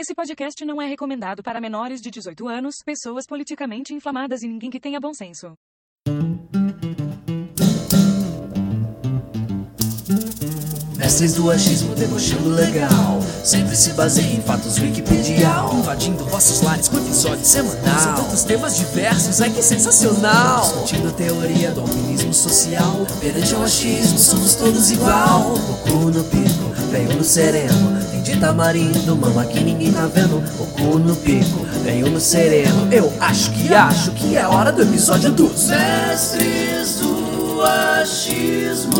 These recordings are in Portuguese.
Esse podcast não é recomendado para menores de 18 anos, pessoas politicamente inflamadas e ninguém que tenha bom senso. Mestres do achismo debochando legal. Sempre se baseia em fatos wikipedial. Invadindo vossos lares com episódio semanal São tantos temas diversos, é que sensacional. Discutindo a teoria do alpinismo social. Perante ao achismo, somos todos igual. O cu no pico, veio no sereno de tamarindo, mama que ninguém tá vendo O cu no pico, veio no sereno Eu acho que acho que é hora do episódio dos Mestres do Achismo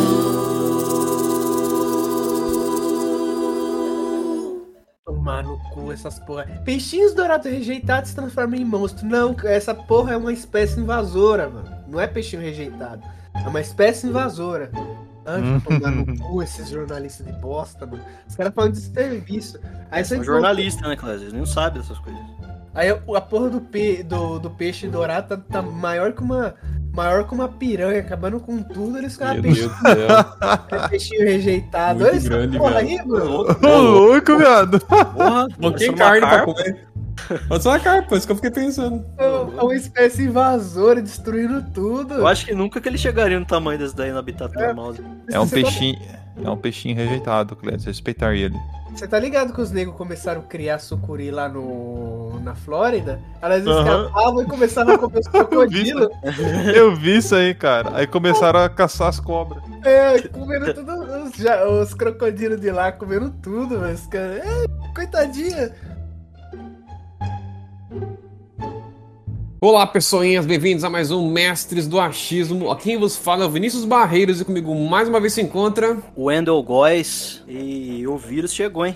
Tomar no cu essas porra. Peixinhos dourados rejeitados se transformam em monstro. Não, essa porra é uma espécie invasora, mano. Não é peixinho rejeitado. É uma espécie invasora. Hum. tomar no cu esses jornalistas de bosta, mano. Os caras falam de serviço. Aí você É um jornalista, né, Cláudio? Eles não sabem dessas coisas. Aí a porra do, pe... do, do peixe dourado tá, tá maior que uma. Maior que uma piranha, acabando com tudo, eles ficaram Meu peixinho, Deus do céu. é peixinho rejeitado. Muito Olha essa grande, porra velho. aí, mano. Ô, louco, viado. Porra, Não tem carne pra comer. Pode ser uma carpa, isso que eu fiquei pensando. É uma espécie invasora destruindo tudo. Eu acho que nunca que ele chegaria no tamanho desse daí no habitat normal. É um peixinho. É um peixinho rejeitado, Cleiton. Respeitar ele. Você tá ligado que os negros começaram a criar sucuri lá no, na Flórida? Elas Aham. escapavam e começavam a comer os crocodilos. Eu vi isso aí, cara. Aí começaram a caçar as cobras. É, comendo tudo, os, já- os crocodilos de lá, comendo tudo, mas, cara, é, coitadinha. Olá, pessoinhas, bem-vindos a mais um Mestres do Achismo. Aqui quem vos fala é o Vinícius Barreiros e comigo mais uma vez se encontra. O Wendell Góes e o vírus chegou, hein?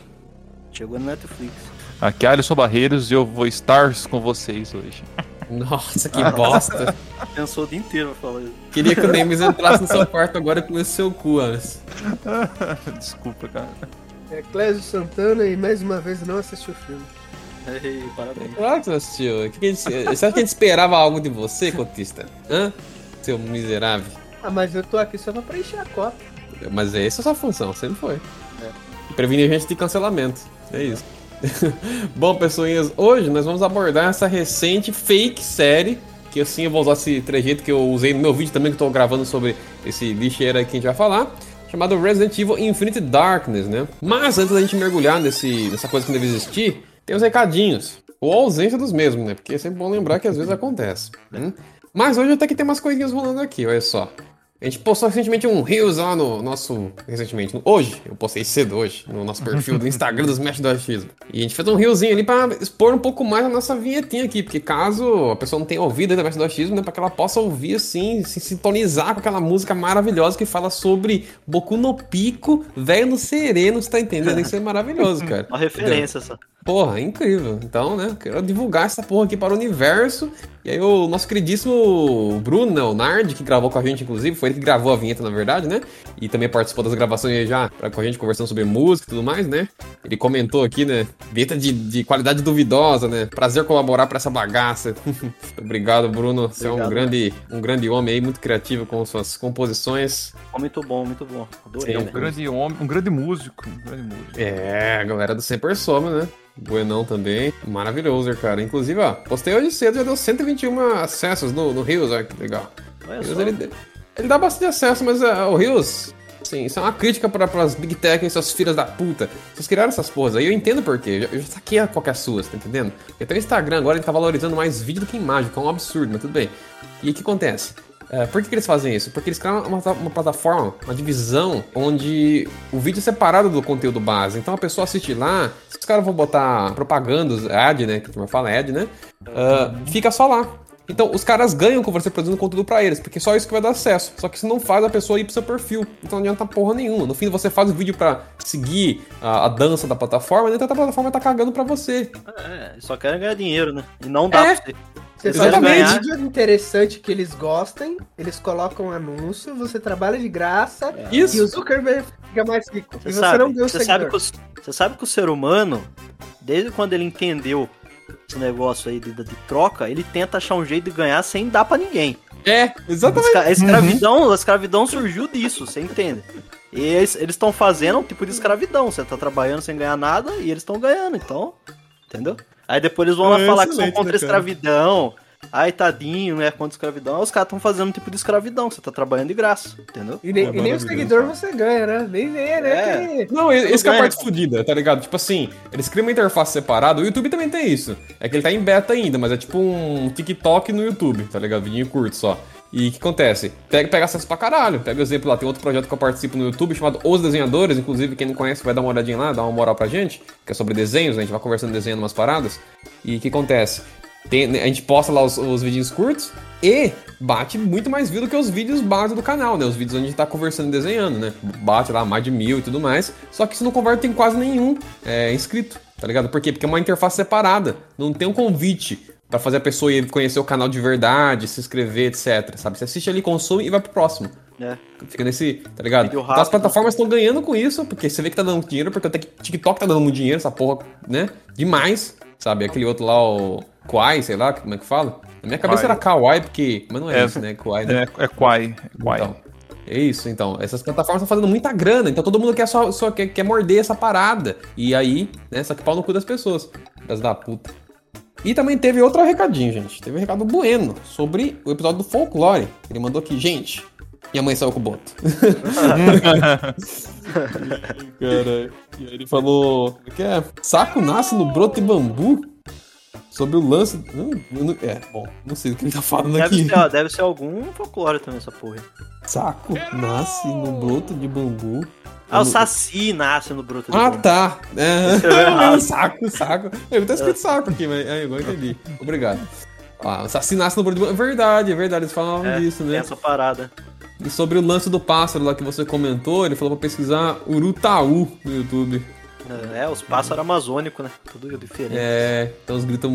Chegou no Netflix. Aqui é Alisson Barreiros e eu vou estar com vocês hoje. Nossa, que bosta. Pensou o dia inteiro pra falar isso. Queria que o Nemes entrasse no seu quarto agora e comesse seu cu, Alisson. Desculpa, cara. É Clésio Santana e mais uma vez não assistiu o filme. Ei, parabéns. Claro que você assistiu. Que que a gente- acha que a gente esperava algo de você, cotista? Hã? Seu miserável. Ah, mas eu tô aqui só pra preencher a cota. Mas essa é a sua função, sempre foi. Prevenir a gente de cancelamento. É isso. Bom, pessoinhas, hoje nós vamos abordar essa recente fake série. Que assim eu vou usar esse trejeito que eu usei no meu vídeo também, que eu tô gravando sobre esse lixeiro aí que a gente vai falar. Chamado Resident Evil Infinite Darkness, né? Mas antes da gente mergulhar nesse, nessa coisa que deve existir, tem os recadinhos. Ou a ausência dos mesmos, né? Porque é sempre bom lembrar que às vezes acontece. né? Mas hoje até que tem umas coisinhas rolando aqui, olha só. A gente postou recentemente um Reels lá no nosso. Recentemente, no- hoje, eu postei cedo hoje, no nosso perfil do Instagram dos Mestres do Achismo. E a gente fez um Reelzinho ali pra expor um pouco mais a nossa vinhetinha aqui, porque caso a pessoa não tenha ouvido ainda Mestre do Achismo, né, pra que ela possa ouvir assim, se sintonizar com aquela música maravilhosa que fala sobre Boku no Pico, velho no sereno, você tá entendendo? Isso é maravilhoso, cara. Uma referência só. Porra, é incrível. Então, né, quero divulgar essa porra aqui para o universo. E aí o nosso queridíssimo Bruno, né, o Nard, que gravou com a gente, inclusive, foi ele que gravou a vinheta, na verdade, né? E também participou das gravações aí já pra- com a gente, conversando sobre música e tudo mais, né? Ele comentou aqui, né, vinheta de, de qualidade duvidosa, né? Prazer colaborar pra essa bagaça. Obrigado, Bruno. Você é um grande, um grande homem aí, muito criativo com suas composições. Muito bom, muito bom. Adorei. Sim, Um né? grande homem, um grande músico. Um grande músico. É, a galera do Sempre Soma, né? Buenão também. Maravilhoso, cara. Inclusive, ó, postei hoje cedo, já deu 121 acessos no, no Rios, olha que legal. Rios, ele, ele dá bastante acesso, mas é, o Rios, assim, isso é uma crítica para as Big Tech e suas filhas da puta. Vocês criaram essas porras aí, eu entendo por quê. Eu já, saquei qual que é a sua, tá entendendo? Porque até o Instagram agora ele tá valorizando mais vídeo do que imagem, que é um absurdo, mas tudo bem. E o que acontece? É, por que, que eles fazem isso? Porque eles criam uma, uma plataforma, uma divisão, onde o vídeo é separado do conteúdo base. Então a pessoa assiste lá, se os caras vão botar propagandas, ad, né? Que a turma fala ad, né? ah, fica só lá. Então os caras ganham com você produzindo conteúdo pra eles, porque só isso que vai dar acesso. Só que isso não faz a pessoa ir pro seu perfil. Então não adianta porra nenhuma. No fim você faz o vídeo pra seguir a, a dança da plataforma, né? Então a plataforma tá cagando pra você. É, só querem ganhar dinheiro, né? E não dá É. pra você. Você Exatamente. faz um vídeo interessante que eles gostem, eles colocam um anúncio, você trabalha de graça Isso. e o Zuckerberg fica mais rico. Você e você sabe, não o você sabe, que o, você sabe que o ser humano, desde quando ele entendeu esse negócio aí de, de troca, ele tenta achar um jeito de ganhar sem dar pra ninguém. É, exatamente. A escravidão, a escravidão surgiu disso, você entende? E eles estão fazendo um tipo de escravidão. Você tá trabalhando sem ganhar nada e eles estão ganhando, então. entendeu? Aí depois eles vão lá É falar que são contra a né, cara? escravidão. Ai, tadinho, né? Contra a escravidão. Os caras estão fazendo um tipo de escravidão, você tá trabalhando de graça, entendeu? E nem, É e nem o seguidor você ganha, né? Nem nem, né? É. que- Não, esse que é a parte fodida, tá ligado? Tipo assim, eles criam uma interface separada, o YouTube também tem isso. É que ele tá em beta ainda, mas é tipo um TikTok no YouTube, tá ligado? Vidinho curto só. E o que acontece? Pega, pega acesso pra caralho. Pega o exemplo lá, tem outro projeto que eu participo no YouTube chamado Os Desenhadores, inclusive quem não conhece vai dar uma olhadinha lá, dar uma moral pra gente, que é sobre desenhos, né? a gente vai conversando desenhando umas paradas. E o que acontece? Tem- a gente posta lá os, os vídeos curtos e bate muito mais view do que os vídeos base do canal, né? Os vídeos onde a gente tá conversando e desenhando, né? Bate lá mais de converte e tudo mais. Só que isso não converte tem quase nenhum é, inscrito, tá ligado? Por quê? Porque é uma interface separada. Não tem um convite pra fazer a pessoa ir conhecer o canal de verdade, se inscrever, etc. Sabe? Você assiste ali, consome e vai pro próximo. É. Fica nesse, tá ligado? Vídeo Então as rápido. plataformas estão ganhando com isso, porque você vê que tá dando dinheiro, porque até que TikTok tá dando muito dinheiro, essa porra, né? Demais, sabe? Aquele outro lá, o Kwai, sei lá, como é que fala? Na minha cabeça Kwai. era Kawaii, porque. Mas não é, É. isso, né? Kwai, né? É, é. É Quai. Então, é isso, então. Essas plataformas estão fazendo muita grana, então todo mundo quer só, só quer, quer morder essa parada. E aí, né, só que pau no cu das pessoas. Das da puta. E também teve outro recadinho, gente. Teve um recado bueno sobre o episódio do folclore. Ele mandou aqui, gente. Minha mãe saiu com o boto. Cara, e aí ele falou. Como é que é? Saco nasce no broto de bambu? Sobre o lance. Hum, não- é, bom, não sei o que ele tá falando Deve aqui. ser, deve ser algum folclore também essa porra. Saco nasce no broto de bambu. Ah, o Eu não- Saci nasce no Bruto do Ah, Bambu. tá. É. Saco, saco. Eu tá escrito saco aqui, mas agora eu entendi. Obrigado. Ah, o Saci nasce no broto de bambu. É verdade, é verdade. Eles falavam É, disso, né? essa parada. E sobre o lance do pássaro lá que você comentou, ele falou pra pesquisar Urutaú no YouTube. É, os pássaros amazônicos, né? Tudo diferente. É, então os gritam.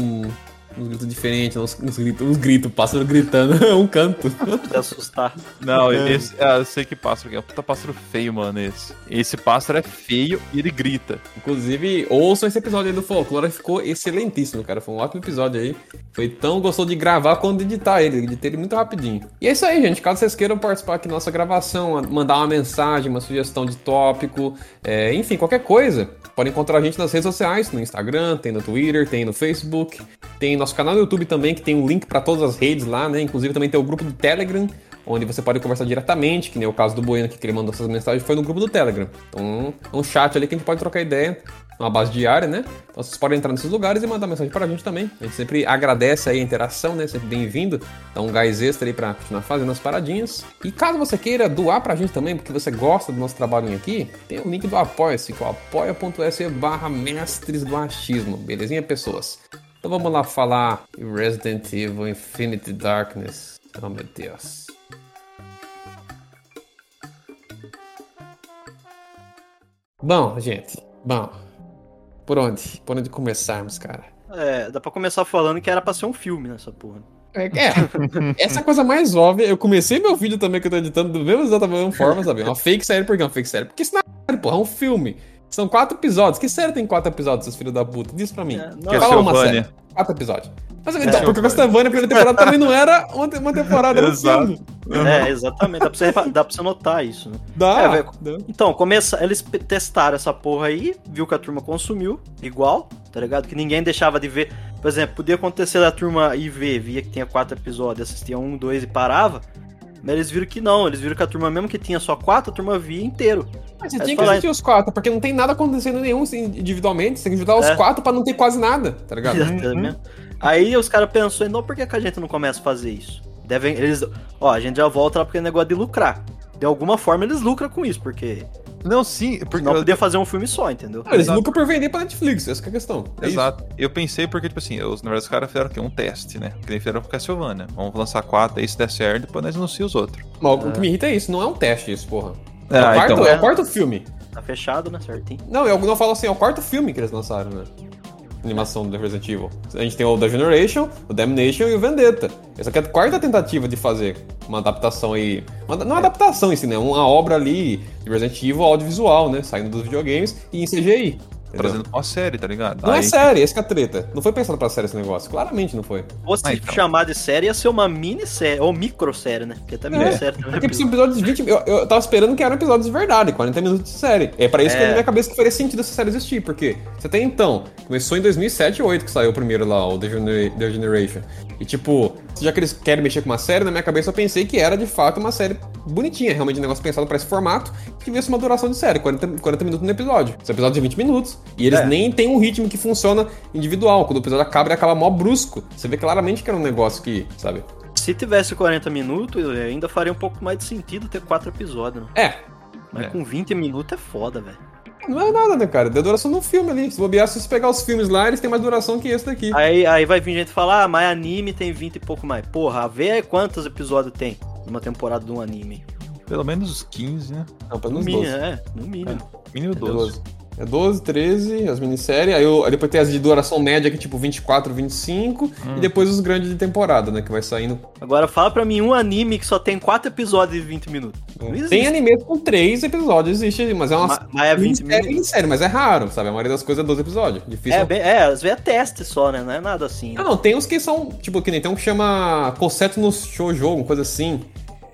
Uns gritos diferentes, uns, uns gritos, uns gritos, pássaro gritando, é um canto. Pra assustar. Não, esse, ah, eu sei que pássaro que é um puta pássaro feio, mano, esse. Esse pássaro é feio e ele grita. Inclusive, ouçam esse episódio aí do Folclore, ficou excelentíssimo, cara. Foi um ótimo episódio aí. Foi tão gostoso de gravar quanto de editar ele. Editei ele muito rapidinho. E é isso aí, gente. Caso vocês queiram participar aqui da nossa gravação, mandar uma mensagem, uma sugestão de tópico, é, enfim, qualquer coisa, pode encontrar a gente nas redes sociais, no Instagram, tem no Twitter, tem no Facebook, tem nosso canal no YouTube também, que tem um link pra todas as redes lá, né? Inclusive também tem o grupo do Telegram, onde você pode conversar diretamente, que nem o caso do Bueno que ele mandou essas mensagens, foi no grupo do Telegram. Então, é um chat ali que a gente pode trocar ideia, uma base diária, né? Então vocês podem entrar nesses lugares e mandar mensagem pra gente também. A gente sempre agradece aí a interação, né? Sempre bem-vindo. Dá um gás extra aí pra continuar fazendo as paradinhas. E caso você queira doar pra gente também, porque você gosta do nosso trabalhinho aqui, tem o link do Apoia-se, que é o apoia.se barra mestres do achismo. Belezinha, pessoas? Então vamos lá falar Resident Evil Infinity Darkness. Oh, meu Deus. Bom, gente. Bom. Por onde? Por onde começarmos, cara? É, dá pra começar falando que era pra ser um filme nessa porra. É, é, essa é coisa mais óbvia. Eu comecei meu vídeo também que eu tô editando do mesmo exatamente da mesma forma, sabe? Uma fake série, por que uma fake série? Porque isso não é porra, é um filme. São quatro episódios. Que série tem quatro episódios, seus filhos da puta? Diz pra mim. É, não, Fala uma série. Quatro episódios. Mas então, porque o Castlevania, a primeira temporada também não era uma, te- uma temporada, era um Exato. filme. É, exatamente. Dá pra, você, dá pra você notar isso, né? Dá. É, velho. dá. Então, começa, eles testaram essa porra aí, viu que a turma consumiu, igual, tá ligado? Que ninguém deixava de ver. Por exemplo, podia acontecer da turma ir ver, via que tinha quatro episódios, assistia um, dois e parava. Mas eles viram que não, eles viram que a turma, mesmo que tinha só quatro, a turma via inteiro. Mas você tinha que assistir os quatro, porque não tem nada acontecendo nenhum assim, individualmente. Você tem que ajudar os É. quatro pra não ter quase nada, tá ligado? Exatamente. Aí os caras pensou, não, por que, que a gente não começa a fazer isso? Devem, eles, ó, a gente já volta lá porque é negócio de lucrar. De alguma forma eles lucram com isso, porque Não, sim, porque. não podia fazer um filme só, entendeu? Não, eles nunca por vender pra Netflix, essa que é a questão. É isso. Exato. Eu pensei porque, tipo assim, os, na verdade os caras fizeram o quê? Um teste, né? Que nem fizeram com Castlevania. Vamos lançar quatro, aí se der certo, depois nós anunciamos os outros. Mas o que me irrita é isso, não é um teste isso, porra. É, Ah, o, quarto, então. é o quarto filme. Tá fechado, né, certinho. Não, eu não falo assim, é o quarto filme que eles lançaram, né? Animação do Resident Evil. A gente tem o The Generation, o Damnation e o Vendetta. Essa aqui é a quarta tentativa de fazer uma adaptação aí. Uma, não uma adaptação em si, né? Uma obra ali de Resident Evil audiovisual, né? Saindo dos videogames e em CGI. Trazendo pra uma série, tá ligado? Não é Aí- série, esse que é a treta. Não foi pensado pra série esse negócio. Claramente não foi. Ou se Ah, então. chamar de série, ia ser uma minissérie, ou microsérie, né? Porque até minissérie também É tipo, são episódios de 20 eu, eu tava esperando que eram episódios de verdade, 40 minutos de série. É pra isso que É. na minha cabeça que faria sentido essa série existir, porque você tem então, começou em 2007 ou 2008 que saiu o primeiro lá, o The, Genera- The Generation. E tipo, já que eles querem mexer com uma série, na minha cabeça eu pensei que era de fato uma série bonitinha, realmente um negócio pensado pra esse formato, que tivesse uma duração de série, 40, 40 minutos no episódio. São episódios de 20 minutos. E eles É. nem têm um ritmo que funciona individual. Quando o episódio acaba, ele acaba mó brusco. Você vê claramente que era um negócio que, sabe? Se tivesse 40 minutos, ainda faria um pouco mais de sentido ter quatro episódios, né? É, Mas É. com 20 minutos é foda, velho. Não é nada, né, cara? Deu duração no filme ali. Se bobear, se você pegar os filmes lá, eles têm mais duração que esse daqui. Aí, aí vai vir gente falar, ah, mas anime tem 20 e pouco mais. Porra, vê quantos episódios tem numa temporada de um anime. Pelo menos 15, né? Não, pelo No menos mínimo, 12. é, no mínimo. Mínimo 12. 12. É 12, 13, as minisséries. Aí, eu- aí depois tem as de duração média, que é tipo 24, 25. E depois os grandes de temporada, né? Que vai saindo. Agora fala pra mim um anime que só tem quatro episódios de 20 minutos. Existe. Tem anime com 3 episódios, existe, mas é uma. Ma- mas é 20 minissérie, minissérie, mas é raro, sabe? A maioria das coisas é 12 episódios. Difícil. É, bem, é, às vezes é teste só, né? Não é nada assim. Ah, não, tem uns que são, tipo, que nem tem um que chama Conceito no Shoujo, uma coisa assim.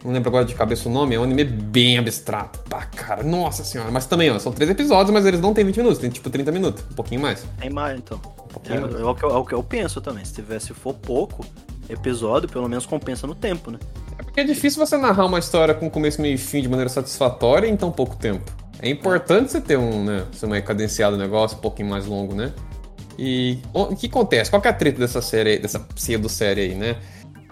Não lembro agora de cabeça o nome, é um anime bem abstrato. Pá, cara, nossa senhora. Mas também, ó, são três episódios, mas eles não têm 20 minutos, tem tipo 30 minutos, um pouquinho mais. Tem mais, então. Um É, mais. é o que eu, é o que eu penso também. Se tivesse se for pouco episódio, pelo menos compensa no tempo, né? É porque é difícil você narrar uma história com começo, meio e fim de maneira satisfatória em tão pouco tempo. É importante você ter um, né, ser mais cadenciado o negócio, um pouquinho mais longo, né? E o que acontece? Qual que é a treta dessa série, aí, dessa pseudo-série aí, né?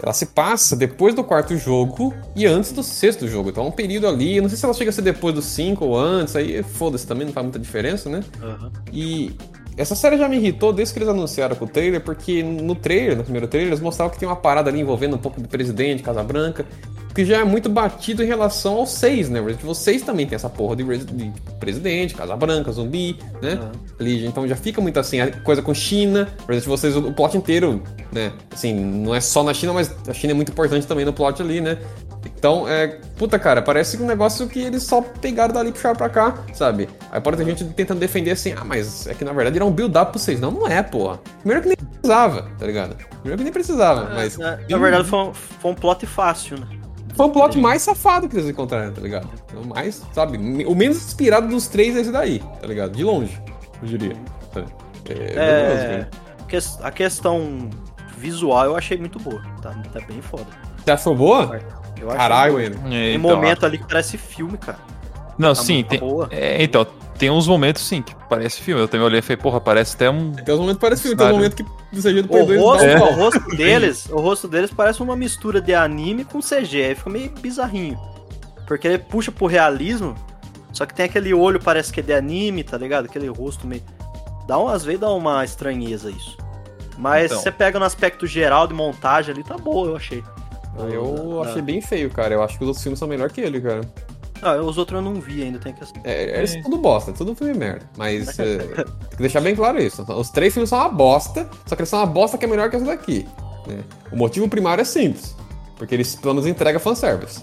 Ela se passa depois do quarto jogo e antes do sexto jogo. Então é um período ali. Eu não sei se ela chega a ser depois do cinco ou antes. Aí foda-se também, não faz muita diferença, né? E essa série já me irritou desde que eles anunciaram com o trailer, porque no trailer, no primeiro trailer, eles mostravam que tem uma parada ali envolvendo um pouco do presidente, Casa Branca, que já é muito batido em relação ao 6, né? Resident Evil 6 também tem essa porra de, de presidente, Casa Branca, zumbi, né? Ali, então já fica muito assim, a coisa com China, Resident Evil 6, o o plot inteiro, né? Assim, não é só na China, mas a China é muito importante também no plot ali, né? Então, é. Puta, cara, parece um negócio que eles só pegaram dali e puxaram pra cá, sabe? Aí pode ter gente tentando defender assim, ah, mas é que na verdade era um build-up pra vocês. Não, não é, porra. Primeiro que nem precisava, tá ligado? Primeiro que nem precisava, mas. Na, na verdade, foi um, foi um plot fácil, né? Foi o plot mais safado que eles encontraram, tá ligado? O mais, sabe? O menos inspirado dos três é esse daí, tá ligado? De longe, eu diria. É, É, ques- a questão visual eu achei muito boa. Tá, tá bem foda. Você achou boa? Eu Caralho, ele. É, Tem então, momento ali que parece filme, cara. Não, Tá sim, tem. boa. É, então, tem uns momentos sim que parece filme. Eu também olhei e falei, porra, parece até um. Tem uns momentos que parece filme, tem um Cenário. momento que do CG do O Play 2 rosto, um o rosto deles, o rosto deles parece uma mistura de anime com CG, aí fica meio bizarrinho. Porque ele puxa pro realismo, só que tem aquele olho parece que é de anime, tá ligado? Aquele rosto meio dá um, às vezes dá uma estranheza isso. Mas Então. você pega no aspecto geral de montagem ali, tá boa, eu achei. Eu Da- achei bem feio, cara. Eu acho que os outros filmes são melhor que ele, cara. Ah, os outros eu não vi ainda, tem que É, é tudo bosta, tudo filme merda. Mas é, tem que deixar bem claro isso. Os três filmes são uma bosta, só que eles são uma bosta que é melhor que essa daqui. né? O motivo primário é simples. Porque eles pelo menos entregam fanservice.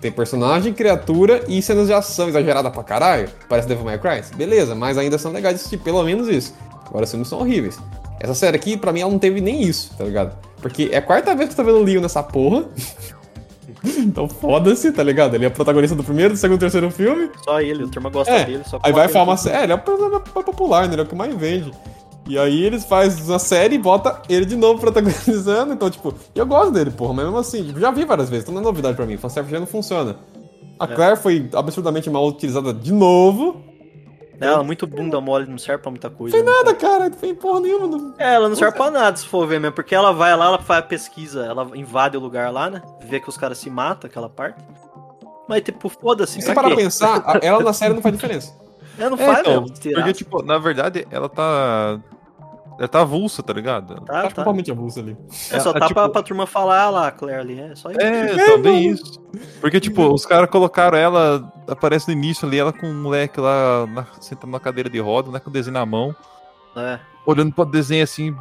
Tem personagem, criatura e cenas de ação exagerada pra caralho. Parece Devil May Cry. Beleza, mas ainda são legais de assistir, pelo menos isso. Agora os filmes são horríveis. Essa série aqui, pra mim, ela não teve nem isso, tá ligado? Porque é a quarta vez que eu tô vendo o Leon nessa porra. então foda-se, tá ligado? Ele é protagonista do primeiro, do segundo e terceiro filme. Só ele, a turma gosta É, dele, só Aí vai falar série. É, ele é o popular, né? Ele é o que mais vende. E aí eles fazem uma série e bota ele de novo protagonizando. Então, tipo, eu gosto dele, porra, mas mesmo assim, tipo, já vi várias vezes, então não é novidade pra mim. Fanservice já não funciona. A Claire foi absurdamente mal utilizada de novo. Ela é muito bunda mole, não serve pra muita coisa. né? Nada, cara, não fez porra nenhuma. Não... É, ela não serve pra nada, se for ver mesmo. Porque ela vai lá, ela faz a pesquisa, ela invade o lugar lá, né? Vê que os caras se matam, aquela parte. Mas, tipo, foda-se. Se parar pra pensar, ela na série não faz diferença. Ela não É, faz, então, tirar. porque, tipo, na verdade, ela tá. Ela tá avulsa, tá ligado? Tá, Tá tá. totalmente avulso ali. É só É, tá tipo- pra, pra turma falar ah lá, a Claire ali. É só isso. É, também isso. Porque, tipo, os caras colocaram ela, aparece no início ali, ela com um moleque lá, na, sentado na cadeira de roda, né, com o desenho na mão, É. olhando pro desenho assim,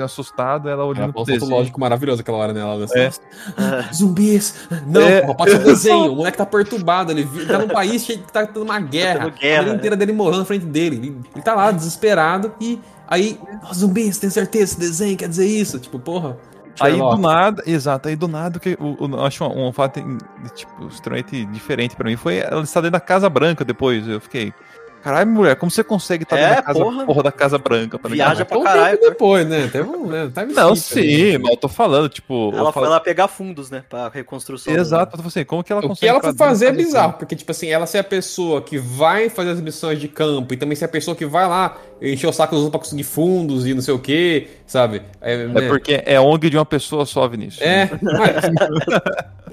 assustado, ela olhando Ela pro desenho. lógico maravilhoso aquela hora nela. Ela, É. Zumbis! Não, É. porra, pode ser um desenho. O moleque tá perturbado. Ele tá num país cheio que tá tendo uma guerra. tendo guerra, a família inteira dele morrendo na frente dele. Ele, ele tá lá, desesperado. E aí, "Ó, zumbis, tem certeza? Esse desenho quer dizer isso? Tipo, porra. Aí do nada, exato, aí do nada que o, o- eu acho um, um fato tipo, extremamente diferente pra mim foi ela estar dentro da Casa Branca depois. Eu fiquei, caralho, mulher, como você consegue estar É, da casa, porra. porra. da Casa Branca? Tá ligado? Viaja pra Foi um caralho. tempo depois, né? Teve um. Né? Time Não, skip sim, mas eu tô falando, tipo. Ela falo- foi lá pegar fundos, né? Pra reconstrução. Exato, eu tô falando assim, como que ela O consegue. que ela foi fazer é casa bizarro, porque, tipo assim, ela ser a pessoa que vai fazer as missões de campo e também ser a pessoa que vai lá encher o saco dos outros pra conseguir fundos e não sei o que, sabe? É, É né? porque é ONG de uma pessoa só, Vinícius. É, mas-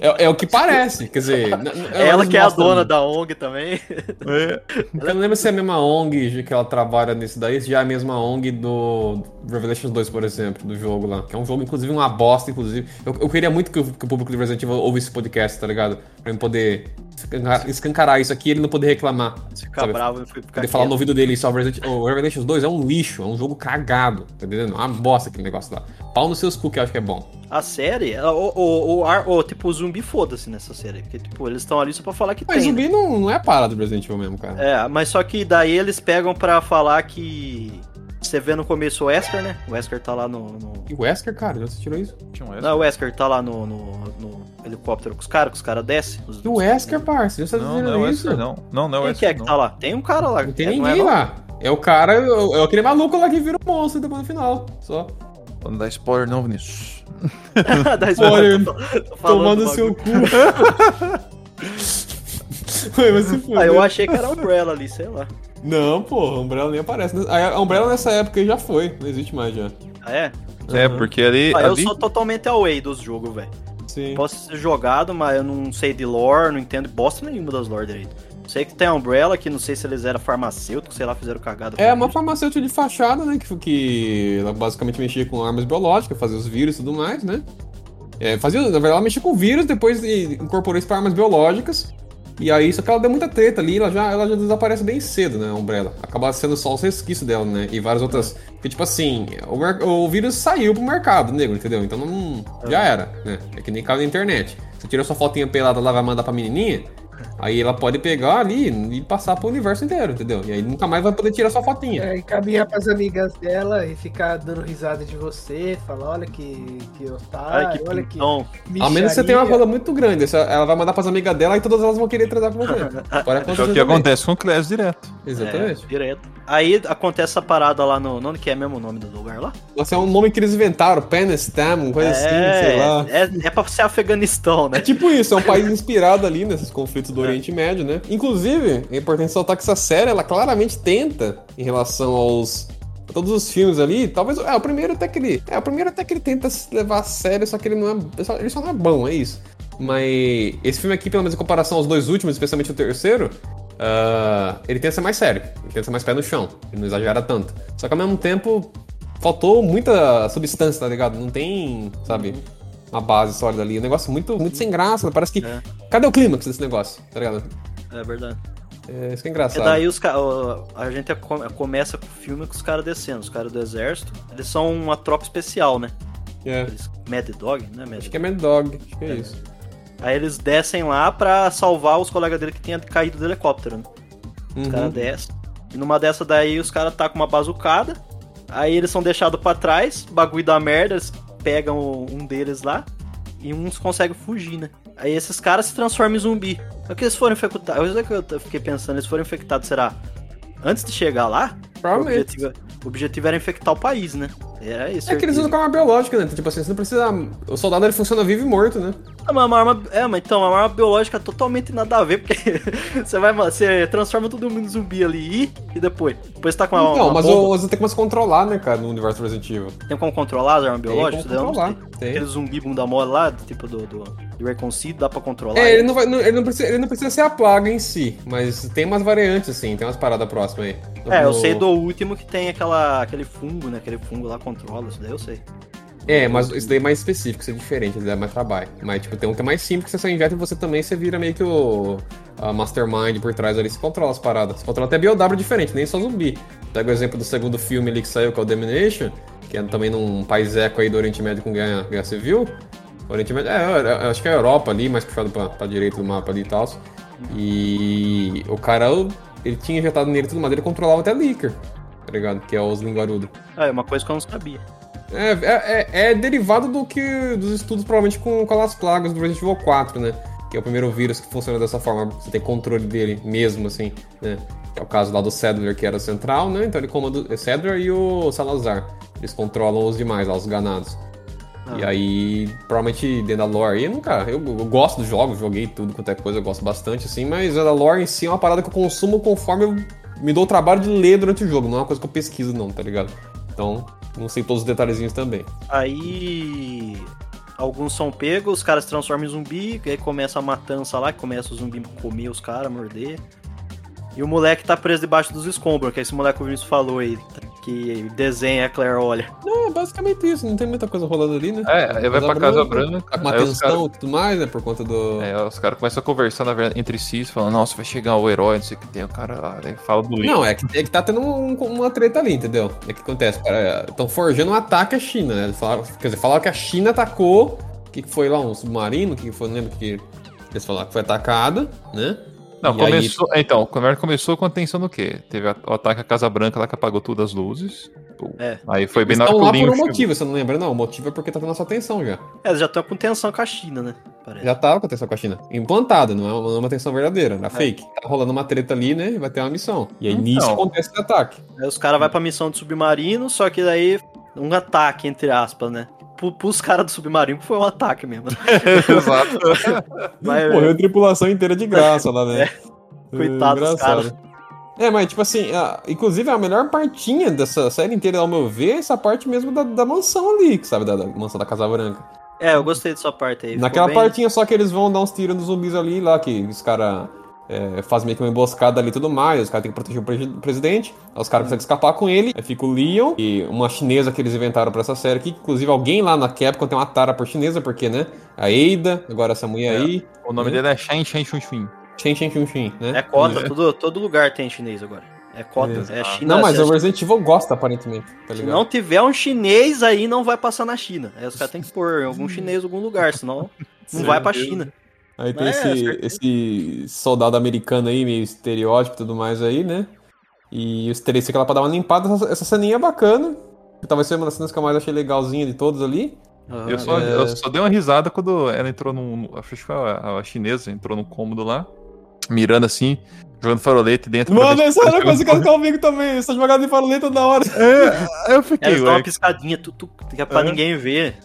é, é o que parece, quer dizer. ela que é a dona da ONG também. É. Eu não lembro se é a mesma ONG que ela trabalha nesse daí, se já é a mesma ONG do Revelations 2, por exemplo, do jogo lá. Que é um jogo, inclusive, uma bosta, inclusive. Eu, eu queria muito que o, que o público do Resident Evil ouve esse podcast, tá ligado? Pra ele poder escancar- escancarar isso aqui e ele não poder reclamar. Ficar bravo e ficar Poder falar no ouvido dele só o Resident- o Revelations 2 é um lixo, é um jogo cagado, tá entendendo? É uma bosta aquele negócio lá. Pau nos seus cu que eu acho que é bom. A série, ela- o, o, o, ar- o- tipo, o zumbi foda-se nessa série. Porque, tipo, eles estão ali só pra falar que Mas tem. né? zumbi não, não é a parada do Resident Evil mesmo, cara. É, mas só que daí eles pegam pra falar que. Você vê no começo o Wesker, né? O Wesker tá lá no. no... E o Wesker, cara, já você tirou isso? Tinha um Não, o Wesker tá lá no, no, no helicóptero com os caras, que os caras descem. Os, E o Wesker, parça, você tá Não, não é isso? Wesker, não. Não, não é Quem Wesker, que é que não. tá lá? Tem um cara lá. Não tem É, ninguém é, lá. É o cara, é, é aquele maluco lá que vira um monstro depois no final. Só. Não dá spoiler, não, Vinícius. Dá Spoiler. tô- tô falando Tomando do seu cu. Ué, mas se fuder. Ah, eu achei que era a Umbrella ali, sei lá. Não, pô, a Umbrella nem aparece. A Umbrella nessa época já foi, não existe mais já. Ah, é? É, porque ali. Ah, eu ali sou totalmente away dos jogos, velho. Sim. Posso ser jogado, mas eu não sei de lore, não entendo bosta nenhuma das lore direito. Sei que tem a Umbrella, que não sei se eles eram farmacêuticos, sei lá, fizeram cagada. É uma farmacêutica de fachada, né? Que, que ela basicamente mexia com armas biológicas, fazia os vírus e tudo mais, né? É, fazia, na verdade, ela mexia com vírus, depois de- incorporou isso para armas biológicas. E aí, só que ela deu muita treta ali, ela já, ela já desaparece bem cedo, né? A Umbrella. Acaba sendo só os resquícios dela, né? E várias outras. Porque, tipo assim, o, o vírus saiu pro mercado negro, entendeu? Então não. Já era, né? É que nem caiu na internet. Você tira sua fotinha pelada lá, vai mandar pra menininha. Aí ela pode pegar ali e passar pro universo inteiro, entendeu? E aí nunca mais vai poder tirar sua fotinha. É, e caminhar pras amigas dela e ficar dando risada de você, falar, olha que, que otário, Ai, que olha que pintão. A menos que você tenha uma micharia. rola muito grande. Ela vai mandar pras amigas dela e todas elas vão querer transar com você. Pode É o acontecer que também. acontece com o Clés direto. Exatamente. É, direto. Aí acontece essa parada lá no. Onde que é mesmo o nome do lugar lá? Nossa, é um nome que eles inventaram, Penestam, coisa assim, sei lá. é, é, é pra ser Afeganistão, É né? tipo isso, é um país inspirado ali nesses conflitos do Oriente Médio, né? Inclusive, é importante ressaltar que essa série, ela claramente tenta, em relação aos todos os filmes ali, talvez, é, o primeiro até que ele, é, o primeiro até que ele tenta se levar a sério, só que ele não é, só- ele só não é bom, é isso. Mas esse filme aqui, pelo menos em comparação aos dois últimos, especialmente o terceiro, ah, ele tenta ser mais sério, ele tenta ser mais pé no chão, ele não exagera tanto. Só que ao mesmo tempo, faltou muita substância, tá ligado? Não tem, sabe, uma base sólida ali. Um negócio muito, muito sem graça. Parece que. É. Cadê o clímax desse negócio? Tá ligado? É verdade. É, isso que é E engraçado. daí os a gente come- começa com o filme com os caras descendo. Os caras do exército, eles são uma tropa especial, né? É. Eles, Mad Dog, né? Mad Acho que é Mad Dog, acho que é, isso. Aí eles descem lá pra salvar os colegas dele que tinham caído do helicóptero, né? Os Uhum. caras descem. E numa dessa daí os caras tá com uma bazucada. Aí eles são deixados pra trás, bagulho da merda, eles pegam um deles lá e uns conseguem fugir, né? Aí esses caras se transformam em zumbi. Só que eles foram infectados. Eu fiquei pensando, eles foram infectados, será? Antes de chegar lá, o Provavelmente. objetivo, o objetivo era infectar o país, né? Era isso. É que eles usam com arma biológica, né? Tipo assim, você não precisa. O soldado ele funciona vivo e morto, né? É uma arma, é, mas então, uma arma biológica totalmente nada a ver, porque você vai, você transforma todo mundo em zumbi ali e, e depois. Depois você tá com uma, Não, uma mas bomba. você tem como se controlar, né, cara, no universo Resident Evil. Tem como controlar as armas Tem biológicas? como Eu não controlar. Tem. Aquele zumbi bunda mole lá, tipo do, do, do Reconcilio, dá pra controlar. É, ele não, vai, não- ele, não precisa, ele não precisa ser a plaga em si, mas tem umas variantes, assim, tem umas paradas próximas aí. É, eu No- sei do último que tem aquela, aquele fungo, né? Aquele fungo lá controla, isso daí eu sei. É, mas isso daí é mais específico, isso é diferente, isso daí é mais trabalho. Mas, tipo, tem um que é mais simples, que você só injeta e você também você vira meio que o a mastermind por trás ali, você controla as paradas. Você controla até BOW diferente, nem só zumbi. Pega o exemplo do segundo filme ali que saiu, que é o Domination, que é também num país eco aí do Oriente Médio com guerra, guerra civil. Oriente Médio, é, acho que é a Europa ali, mais puxado pra, pra direita do mapa ali e tal. E o cara, ele tinha injetado nele tudo, mas ele controlava até Licker, tá ligado? Que é os linguarudos. Ah, é uma coisa que eu não sabia. É, é, é- é derivado do que dos estudos provavelmente com, com as plagas do Resident Evil 4, né? Que é o primeiro vírus que funciona dessa forma, você tem controle dele mesmo, assim, né? É o caso lá do Sadler, que era central, né? Então ele comanda o Sadler e o Salazar. Eles controlam os demais, lá, os ganados. E aí, provavelmente dentro da lore aí, eu nunca. Eu, eu gosto dos jogos, joguei tudo quanto é coisa, eu gosto bastante, assim, mas a lore em si é uma parada que eu consumo conforme eu me dou o trabalho de ler durante o jogo, não é uma coisa que eu pesquiso, não, tá ligado? Então, não sei todos os detalhezinhos também. Aí. Alguns são pegos, os caras se transformam em zumbi, e aí começa a matança lá, que começa o zumbi comer os caras, morder. E o moleque tá preso debaixo dos escombros, que é esse moleque que o Vinícius falou aí, que desenha a Claire olha. Não, é basicamente isso, não tem muita coisa rolando ali, né? É, aí vai pra Casa Branca. Tá com uma tensão e tudo mais, né? Por conta do. é, os caras começam a conversar na verdade, entre si, falando, nossa, vai chegar o herói, não sei o que tem. O cara lá, aí fala do livro. Não, é que, é que tá tendo um- uma treta ali, entendeu? É que acontece, cara. Estão forjando um ataque à China, né? Eles falaram, quer dizer, falaram que a China atacou. O que, que foi lá? Um submarino? O que, que foi? Não lembro que. Eles falaram que foi atacada, né? Não, E aí- começou. Então, a conversa começou com a tensão do quê? Teve a- o ataque à Casa Branca lá que apagou todas as luzes. Pô, É. Aí foi bem Eles na hora estão o lá por um motivo, você não lembra? Não, o motivo é porque tá tendo essa tensão já. É, eles já estão com tensão com a China, né? Parece. Já tava com a tensão com a China. Implantada, não é uma, é uma tensão verdadeira, era fake. Tá rolando uma treta ali, né? Vai ter uma missão. E aí Então. nisso acontece esse ataque. Aí os caras vão pra missão de submarino, só que daí um ataque, entre aspas, né? Pro- Pros caras do submarino foi um ataque mesmo. Exato. Mas, Morreu a tripulação inteira de graça lá, né? Coitado dos caras. É, mas tipo assim, a- inclusive a melhor partinha dessa série inteira, ao meu ver, é essa parte mesmo da, da mansão ali, que sabe, da, da mansão da Casa Branca. É, eu gostei dessa parte aí. Naquela bem- partinha só que eles vão dar uns tiros nos zumbis ali, lá que os caras é, fazem meio que uma emboscada ali e tudo mais, os caras têm que proteger o presi- presidente, aí os caras conseguem escapar com ele, aí fica o Leon e uma chinesa que eles inventaram pra essa série aqui, que inclusive alguém lá na Capcom tem uma tara por chinesa, porque, né, a Eida, agora essa mulher aí, O nome dele é Shen Shen Chun Chun. Shen Shen Chun Shin, né? É cota, todo, todo lugar tem chinês agora. É cota, é China. Não, mas o Resident Evil gosta, aparentemente, tá se não tiver um chinês aí, não vai passar na China. Aí os caras têm que pôr algum chinês em algum lugar, senão não vai pra China. Aí tem É, esse, certeza. esse soldado americano aí, meio estereótipo e tudo mais aí, né? E os três ficam lá pra dar uma limpada. Essa, essa ceninha é bacana. Talvez seja uma das cenas que eu mais achei legalzinha de todos ali. Eu só, é. eu só dei uma risada quando ela entrou num. Acho que foi a, a chinesa, entrou num cômodo lá, mirando assim, jogando farolete dentro. Mano, essa era a coisa que eu comigo também. Essa jogada de faroleta da hora. É, aí eu fiquei, Eles dão uma piscadinha, tu, tu, que é pra É. ninguém ver.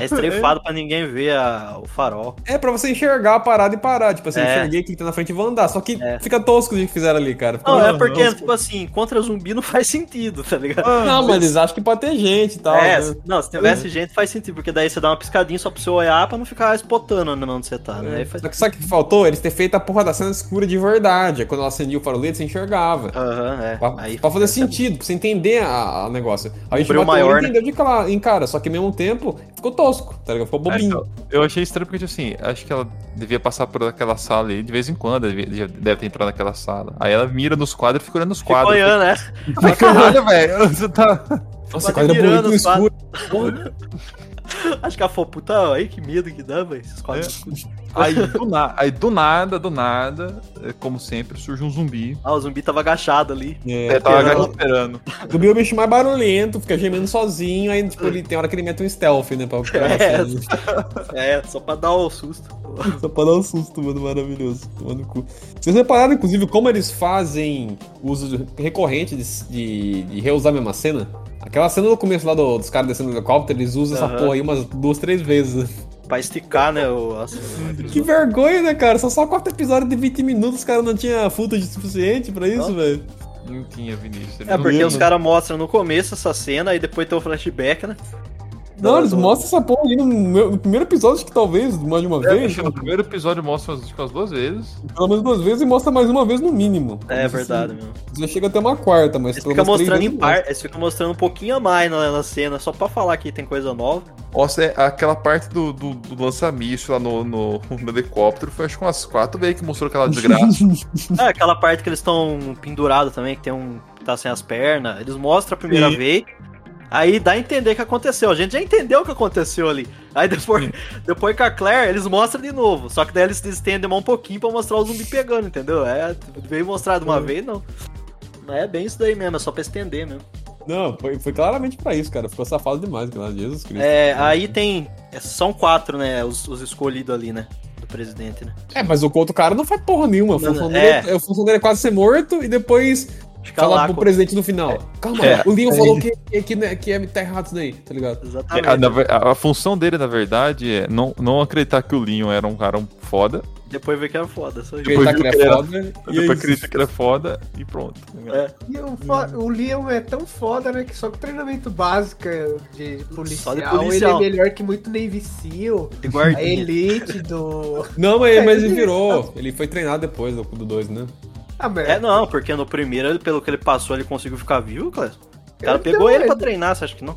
É estrefado pra ninguém ver a- o farol. É pra você enxergar a parada e parar. Tipo assim, É. enxerguei quem tá na frente e vou andar. Só que É. fica tosco o que fizeram ali, cara. Fica- Não, é porque, tipo assim, contra zumbi não faz sentido, tá ligado? Não, mas eles acham que pode ter gente e tal. é, né? não, se tivesse gente faz sentido, porque daí você dá uma piscadinha só pra você olhar pra não ficar spotando onde você tá, né? Aí faz... Só que sabe o que faltou? Eles ter feito a porra da cena escura de verdade. É Quando ela acendia o farolete, você enxergava. Aham, é. Pra, Aí, pra fazer sentido, pra você entender a, a negócio. A gente bateu maior, né? entendeu de cara, em cara, só que ao mesmo tempo ficou tosco, tá ligado? Ficou É, bobinho. então, eu achei estranho porque, tipo assim, acho que ela devia passar por aquela sala ali de vez em quando, devia- deve ter entrado naquela sala. Aí ela mira nos quadros e fica olhando nos Fica quadros. olhando, né? Caralho, velho, você tá. Nossa, quadro é bonito os escuro. Acho que ela falou, puta, aí que medo que dá, velho, esses quadros escuros. Aí do, na- aí do nada, do nada, é, como sempre, surge um zumbi. Ah, o zumbi tava agachado ali. É, É, tava esperando. esperando. Zumbi é o bicho mais barulhento, fica gemendo sozinho, aí tipo, ele tem hora que ele mete um stealth, né? Pra ficar É. assim, É, só pra dar o susto. Só pra dar um susto, mano, maravilhoso. Tomando cu. Vocês repararam, inclusive, como eles fazem uso recorrente de, de, de reusar a mesma cena? Aquela cena no começo lá do- dos caras descendo no helicóptero, eles usam essa Aham. porra aí umas duas, três vezes. Pra esticar, né, o... Que vergonha, né, cara? São só quatro episódios de 20 minutos, os caras não tinham footage suficiente pra isso, velho. Não tinha, Vinícius. É porque os caras mostram no começo essa cena, aí depois tem o flashback, né? Não, eles mostram essa porra aí no, meu- no primeiro episódio, acho que talvez, mais de uma vez. Acho que no primeiro episódio mostra acho que umas duas vezes. Pelo menos duas vezes e mostra mais uma vez no mínimo. É se- verdade, meu. Já chega até uma quarta, mas Eles ficam mostrando em par, eles ficam mostrando um pouquinho a mais na, na cena, só pra falar que tem coisa nova. Nossa, é aquela parte do, do, do lança-míssil lá no, no, no helicóptero foi acho que umas quatro vezes que mostrou aquela desgraça. Ah, aquela parte que eles estão pendurados também, que tem um. tá sem as pernas. Eles mostram a primeira Sim. vez. Aí dá a entender que aconteceu. A gente já entendeu o que aconteceu ali. Aí depois, depois com a Claire, eles mostram de novo. Só que daí eles estendem mais um pouquinho pra mostrar o zumbi pegando, entendeu? É, veio mostrar de uma vez, não. Mas é bem isso daí mesmo, é só pra estender mesmo. Não, foi, foi claramente pra isso, cara. Ficou safado demais, cara. Jesus Cristo. É, aí tem. é, São quatro, né? Os, os escolhidos ali, né? Do presidente, né? É, mas o outro cara não faz porra nenhuma. A função, não, dele, é. é. a função dele é quase ser morto e depois Fica falar lá pro presidente no final. Calma, É. o Leon falou que, que, que, né, que é, tá errado isso daí, tá ligado? Exatamente. É, a, ver- a- a função dele, na verdade, é não, não acreditar que o Leon era um cara foda. Depois vê que era foda, só isso. Acreditar viu que é era- foda. e é Depois isso. acredita que ele é foda e pronto. É. E o, fo- o Leon é tão foda, né? Que só com treinamento básico de policial, policial. ele é melhor que muito Navy SEAL. De A elite do. Não, mas, É, mas ele ele- virou. Ele foi treinado depois do 2, né? Ah, É, não, porque no primeiro, ele- pelo que ele passou, ele conseguiu ficar vivo, Clécio. O cara Então, pegou ele ele- pra treinar, você acha que não?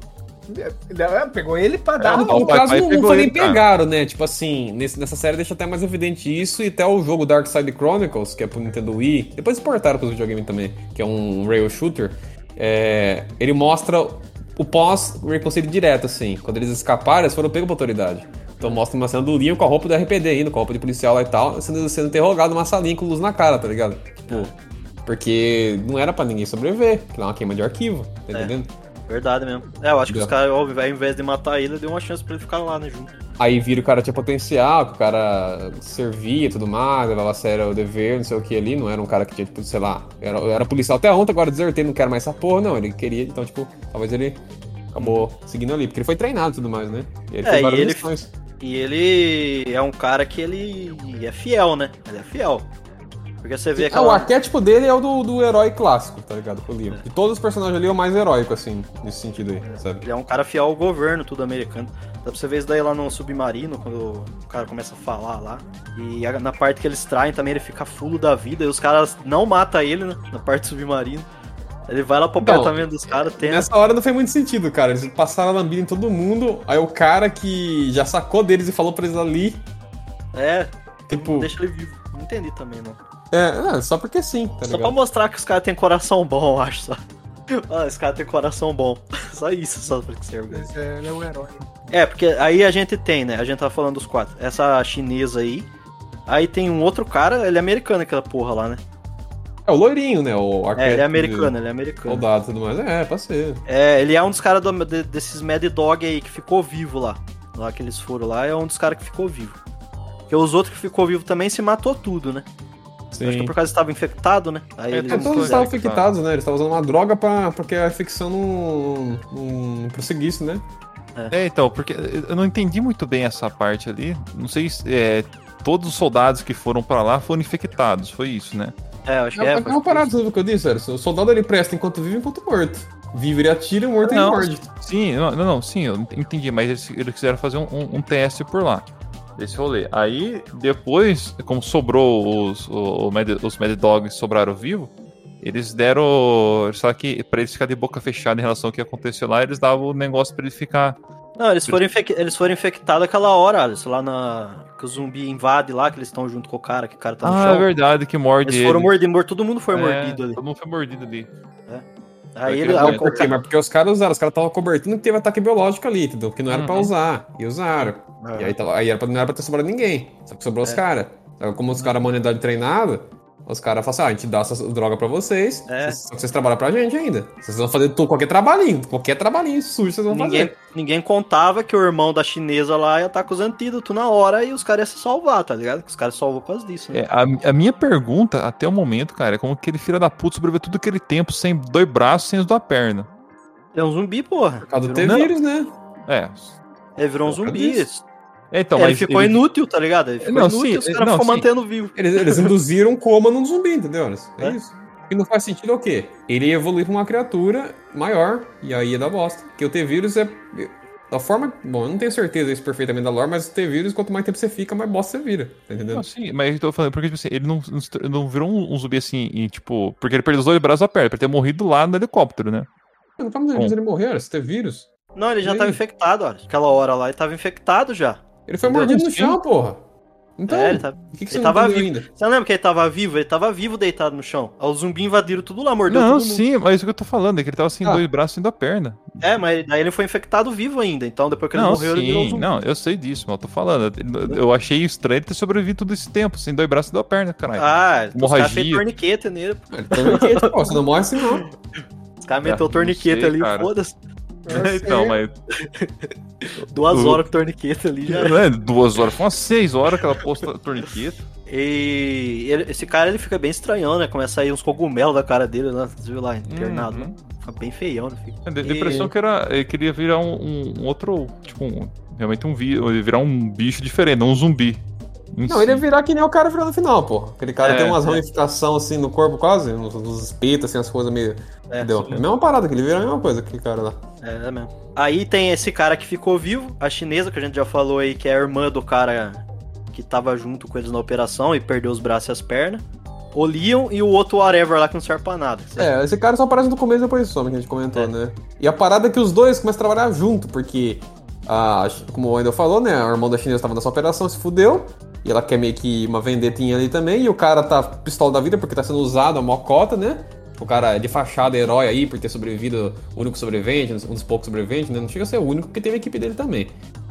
Não, pegou ele pra dar. É, No, caso, não, foi nem ele, cara. pegaram, né? Tipo assim, nesse- nessa série deixa até mais evidente isso e até o jogo Dark Side Chronicles, que é pro Nintendo Wii, depois exportaram pros videogames também, que é um rail shooter, é, ele mostra o pós-reconcilio direto, assim. Quando eles escaparam, eles foram pegos pra autoridade. Então mostra uma cena do Leon com a roupa do RPD ainda, com a roupa de policial lá e tal, sendo, sendo interrogado numa salinha com luz na cara, tá ligado? Tipo, porque não era pra ninguém sobreviver, que lá é uma queima de arquivo, tá É. entendendo? Verdade mesmo. É, eu acho que Já. os caras, ao invés de matar ele, deu uma chance pra ele ficar lá, né, junto. Aí vira o cara tinha potencial, que o cara servia e tudo mais, levava a sério o dever, não sei o que ali, não era um cara que tinha, tipo, sei lá, era, era policial até ontem, agora desertei, não quero mais essa porra, não, ele queria, então, tipo, talvez ele acabou seguindo ali, porque ele foi treinado e tudo mais, né? E ele É, fez e várias ele- missões. E ele é um cara que ele é fiel, né? Ele é fiel. Porque você vê É, o aquela... arquétipo dele é o do, do herói clássico, tá ligado? O livro. De todos os personagens ali é o mais heróico, assim, nesse sentido aí, sabe? Ele é um cara fiel ao governo, tudo americano. Dá pra você ver isso daí lá no Submarino, quando o cara começa a falar lá. E na parte que eles traem também, ele fica fulo da vida. E os caras não matam ele, né? Na parte do submarino. Ele vai lá pro Então, apartamento dos caras, tem... Nessa hora não fez muito sentido, cara. Eles passaram a lambida em todo mundo, aí o cara que já sacou deles e falou pra eles ali, É, tipo... deixa ele vivo. Não entendi também, não. É, não, só porque sim, tá Só pra ligado? mostrar que os caras têm coração bom, eu acho, só. Ah, esse cara tem coração bom. Só isso, só pra que serve. Mas, é, ele é um herói. É, porque aí a gente tem, né? A gente tá falando dos quatro. Essa chinesa aí. Aí tem um outro cara, ele é americano, aquela porra lá, né? É o loirinho, né? O É, ele é americano, de ele é americano. Soldado e tudo mais. É, pode ser. É, ele é um dos caras do- de- desses Mad Dog aí que ficou vivo lá. Lá que eles foram lá, é um dos caras que ficou vivo. Porque os outros que ficou vivo também se matou tudo, né? Acho que Sim. por causa que estava infectado, né? Aí É, eles É, todos quiseram. estavam infectados, né? Eles estavam usando uma droga pra, porque a infecção não, não, não prosseguisse, né? É, então, porque eu não entendi muito bem essa parte ali. Não sei se é, todos os soldados que foram pra lá foram infectados, foi isso, né? É, acho que É, é. é uma parada, sabe o que eu disse, sério? O soldado ele presta enquanto vive enquanto morto. Vive ele atira, morto ele Não, morde. Sim, não, não, não, sim, eu entendi, mas eles, eles quiseram fazer um, um- um teste por lá. Desse rolê. Aí, depois, como sobrou os, o, o Mad- os Mad Dogs sobraram vivo, eles deram. Só que pra eles ficarem de boca fechada em relação ao que aconteceu lá, eles davam o negócio pra ele ficar. Não, eles foram, infec- eles foram infectados aquela hora, Alisson, lá na. Que o zumbi invade lá, que eles estão junto com o cara, que o cara tá no Ah, chão. é verdade, que morde Eles foram ele. mordidos, mor- todo mundo foi É, mordido ali. Todo mundo foi mordido ali. Aí É, ele. é, ah, o- É, por quê? Mas porque os caras usaram, os caras estavam cobertando que teve ataque biológico ali, entendeu? Que não era pra Uhum. usar. E usaram. É. E aí, tava- aí era pra, não era pra ter sobrado ninguém. Só que sobrou os É. caras. Então, Como os caras humanidade treinada, os caras falam assim: ah, a gente dá essa droga pra vocês. É. Só que vocês trabalham pra gente ainda. Vocês vão fazer tudo, qualquer trabalhinho. Qualquer trabalhinho sujo vocês vão Ninguém, fazer. ninguém contava que o irmão da chinesa lá ia estar com os antídotos na hora e os caras iam se salvar, tá ligado? Que os caras salvou por causa disso, né? É, a, a minha pergunta, até o momento, cara, é como aquele filho da puta sobreviveu todo aquele tempo sem dois braços, sem as duas pernas. É um zumbi, porra. Por causa do T-vírus, né? É. Ele virou um zumbi. É, Então, ele mas ficou ele- inútil, tá ligado? Ele ficou Não, inútil sim, e os caras ficam mantendo vivo. Eles, eles induziram um coma num zumbi, entendeu? Eles? É, É. isso. E não faz sentido o quê? Ele ia evoluir pra uma criatura maior, e aí ia dar bosta. Porque o T-vírus é. Da forma. Bom, eu não tenho certeza isso perfeitamente da lore, mas o T-vírus, quanto mais tempo você fica, mais bosta você vira. Tá entendendo? Não, sim, mas eu tô falando, porque tipo assim, ele não, não se virou um, um zumbi assim, e, tipo, porque ele perdeu os dois braços a perna, pra ter morrido lá no helicóptero, né? Não faz muito Bom. ele morreu, esse T-vírus. Não, ele já E tava aí? infectado, olha. Aquela hora lá ele tava infectado já. Ele foi mordido no Sim. chão, porra. Então, É, ele tá- o que, que ele você não tava vivo. ainda? Você lembra que ele tava vivo? Ele tava vivo deitado no chão. Os zumbis invadiram tudo lá, mordeu Não, todo mundo. sim, mas isso que eu tô falando é que ele tava sem Ah. dois braços e da perna. É, mas daí ele foi infectado vivo ainda. Então depois que ele não, morreu, ele virou um sim, zumbi. não, eu sei disso, mas eu tô falando. Eu- achei estranho ele ter sobrevivido todo esse tempo, sem dois braços e da perna, caralho. Ah, os caras Hemorragia. fez torniquete nele. pô. Ele torniquete, pô, você não morre assim não. Os caras Ah, meteu o não torniquete sei, ali, cara. então, mas. Duas horas com o torniquete ali já. Não é duas horas, foi umas seis horas que ela posta torniquete. E ele- esse cara ele fica bem estranhão, né? Começa a sair uns cogumelos da cara dele, né? Você viu lá, internado. Uhum. né? Fica bem feião, né? Fica. É, E- que era, ele queria virar um, um- um outro. Tipo, um- realmente um virar um bicho diferente, não um zumbi. Em Não, si. ele ia virar que nem o cara virou no final, pô. Aquele cara É, tem umas é. ramificações assim no corpo quase, nos, nos espetos, assim, as coisas meio. É, Entendeu? É a mesma parada, que ele vira a mesma coisa, aquele cara lá. É, é mesmo. Aí tem esse cara que ficou vivo, a chinesa, que a gente já falou aí, que é a irmã do cara que tava junto com eles na operação e perdeu os braços e as pernas. O Leon e o outro whatever lá que não serve pra nada. É, esse cara só aparece no começo e depois some, que a gente comentou, É. né? E a parada é que os dois começam a trabalhar junto, porque, a, como o Wendel falou, né? O irmão da chinesa tava nessa operação, se fudeu. E ela quer meio que uma vendetinha ali também. E o cara tá pistola da vida porque tá sendo usado a mocota, né? O cara é de fachada, herói aí, por ter sobrevivido, o único sobrevivente, um dos poucos sobreviventes, né? Não chega a ser o único, porque teve a equipe dele também.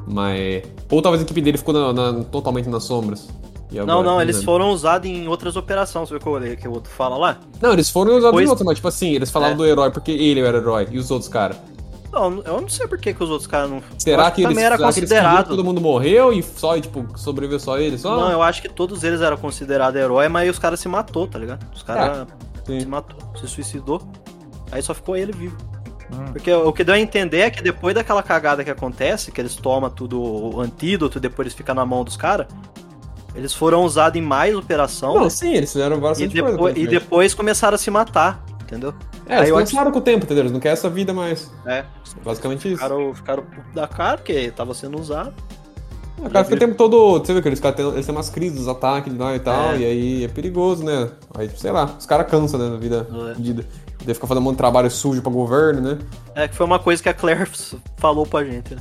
Mas. Ou talvez a equipe dele ficou na- na- totalmente nas sombras. E Não, agora, não, eles foram usados em outras operações, você viu que, eu- que o outro fala lá? Não, eles foram usados Depois- em outro, mas tipo assim, eles falavam É. do herói porque ele era herói e os outros caras. Não, eu não sei por que, que os outros caras não. Será acho que, eles, também era será que eles fingiram que considerado. todo mundo morreu e só, tipo, sobreviveu só ele? Só? Não, eu acho que todos eles eram considerados herói, mas os caras se matou, tá ligado? Os caras sim. se matou, se suicidou. Aí só ficou ele vivo. Hum. Porque o que deu a entender é que depois daquela cagada que acontece, que eles tomam tudo o antídoto e depois eles ficam na mão dos caras, eles foram usados em mais operação Não, né? sim, eles fizeram várias e, coisas. depois, pela e frente. depois começaram a se matar, entendeu? É, Aí eles eu cansaram com o tempo, entendeu? Eles não querem essa vida mais. É, Basicamente isso. ficaram, ficaram puto da cara, porque tava sendo usado. o cara fica o tempo todo. Você vê que eles, têm- eles têm umas crises, os ataques lá e tal, É. e aí é perigoso, né? Aí, sei lá, os caras cansam, né, na vida É. fodida. Ficar fazendo um monte de trabalho sujo pra governo, né? É que foi uma coisa que a Claire falou pra gente, né?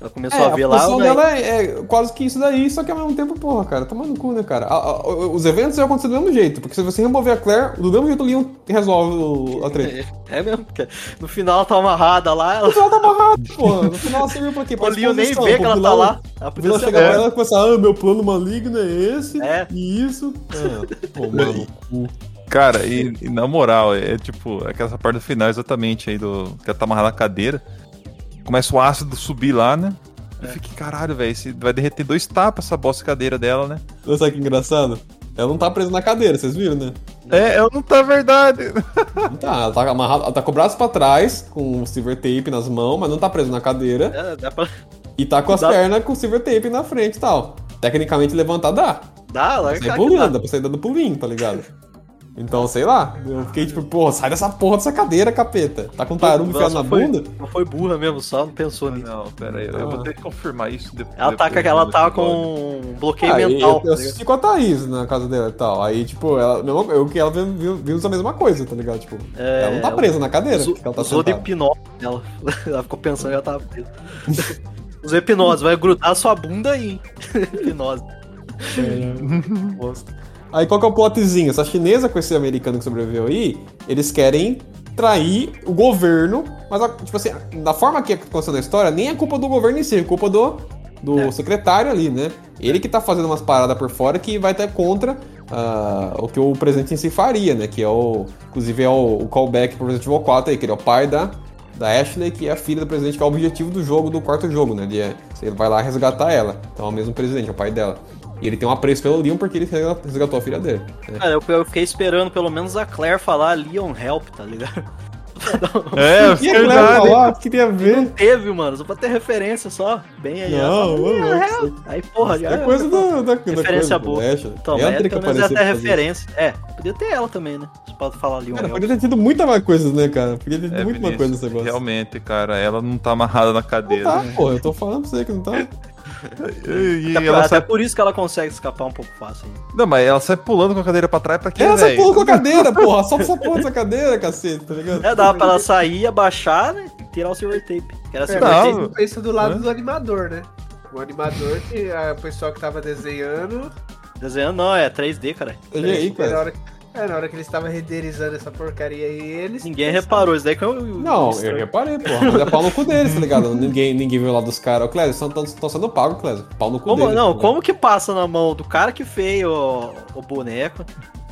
Ela começou É, a ver a lá. né? dela é, é quase que isso daí, só que ao mesmo tempo, porra, cara, toma no cu, né, cara? A- a- os eventos iam acontecer do mesmo jeito, porque se você remover a Claire, do mesmo jeito o Leon resolve o- a treta. É mesmo, porque no final ela tá amarrada lá, ela... Ela tá amarrada, porra. No final ela serviu pra quê? o Pra Leon nem vê que ela tá lá. Ela O vilão ser chega ela. pra ela e começa, ah, meu plano maligno é esse, É. e isso. Ah, pô, mano, cu. Cara, e, e na moral, é tipo, aquela parte do final exatamente aí do. Que ela tá amarrada na cadeira. Começa o ácido subir lá, né? Eu fiquei, caralho, velho, vai derreter dois tapas essa bosta de cadeira dela, né? Olha só que engraçado. Ela não tá presa na cadeira, vocês viram, né? É, ela não tá verdade. Não tá, ela tá amarrada, ela tá com o braço pra trás, com o silver tape nas mãos, mas não tá presa na cadeira. É, dá pra... E tá com as Dá- pernas com o silver tape na frente e tal. Tecnicamente levantar dá. Dá, lá Dá pra sair pulando, dá pra sair dando pulinho, tá ligado? Então, sei lá, eu fiquei tipo, porra, sai dessa porra dessa cadeira, capeta. Tá com um tarugo enfiado na foi, bunda? Não foi burra mesmo, só não pensou nisso. Não, pera aí, eu vou ter que confirmar isso depois. Ela tá, depois ela tá com um bloqueio Ah, e mental. eu, tá eu ligado? assisti com a Thaís na casa dela e tal. Aí, tipo, ela, mesma- eu que ela viu- viu- vimos a mesma coisa, tá ligado? Tipo, É, ela não tá presa na cadeira, Usou, ela tá usou de hipnose ela. ela ficou pensando que ela tava presa. Usou hipnose, vai grudar sua bunda aí. hipnose. Aí qual que é o plotzinho? Essa chinesa com esse americano que sobreviveu aí, eles querem trair o governo, mas a- tipo assim, da forma que aconteceu na história, nem é culpa do governo em si, é culpa do, do É. secretário ali, né? Ele que tá fazendo umas paradas por fora que vai estar contra ah, o que o presidente em si faria, né? Que é o. Inclusive é o, o callback pro Resident Evil 4 aí, que ele é o pai da, da Ashley, que é a filha do presidente, que é o objetivo do jogo, do quarto jogo, né? Ele, é, ele vai lá resgatar ela. Então é o mesmo presidente, é o pai dela. E ele tem um apreço pelo Leon porque ele resgatou a filha dele. né? Cara, eu, eu fiquei esperando pelo menos a Claire falar Leon Help, tá ligado? É, E a Claire verdade. falar, queria ver. Teve, mano, só pra ter referência só. Bem aí. Não, ó. mano, Help. Aí, porra, já É coisa da, da, da Referência coisa, boa. Então, é, pelo menos é até isso. referência. É, podia ter ela também, né? Só pra falar Leon Cara, Help. podia ter tido muita mais coisas, né, cara? Podia ter tido É, muito mais coisa nesse negócio. Realmente, cara, ela não tá amarrada na Não cadeira. tá, né? pô, eu tô falando pra você que não tá. E, e Até, ela até sai... por isso que ela consegue escapar um pouco fácil. Não, mas ela sai pulando com a cadeira pra trás pra quê, Ela só velho? pula com a cadeira, porra. Só essa porra dessa cadeira, cacete, tá ligado? É, dava pra ela sair, abaixar, né? e Tirar o silver tape. Que era É, silver Não. tape. pensa do lado Hã? do animador, né? O animador que a pessoa que tava desenhando. Desenhando não, é 3D, cara. Olha aí, é, cara. É, na hora que eles estavam renderizando essa porcaria aí, eles. Ninguém reparou, isso daí que é o. Não, eu reparei, pô. Mas é pau no cu deles, tá ligado? Ninguém, ninguém viu lá dos caras. Ô, Clésio, estão sendo pagos, Clésio. Pau no cu Como, deles. não, tá como que passa na mão do cara que fez o, o boneco,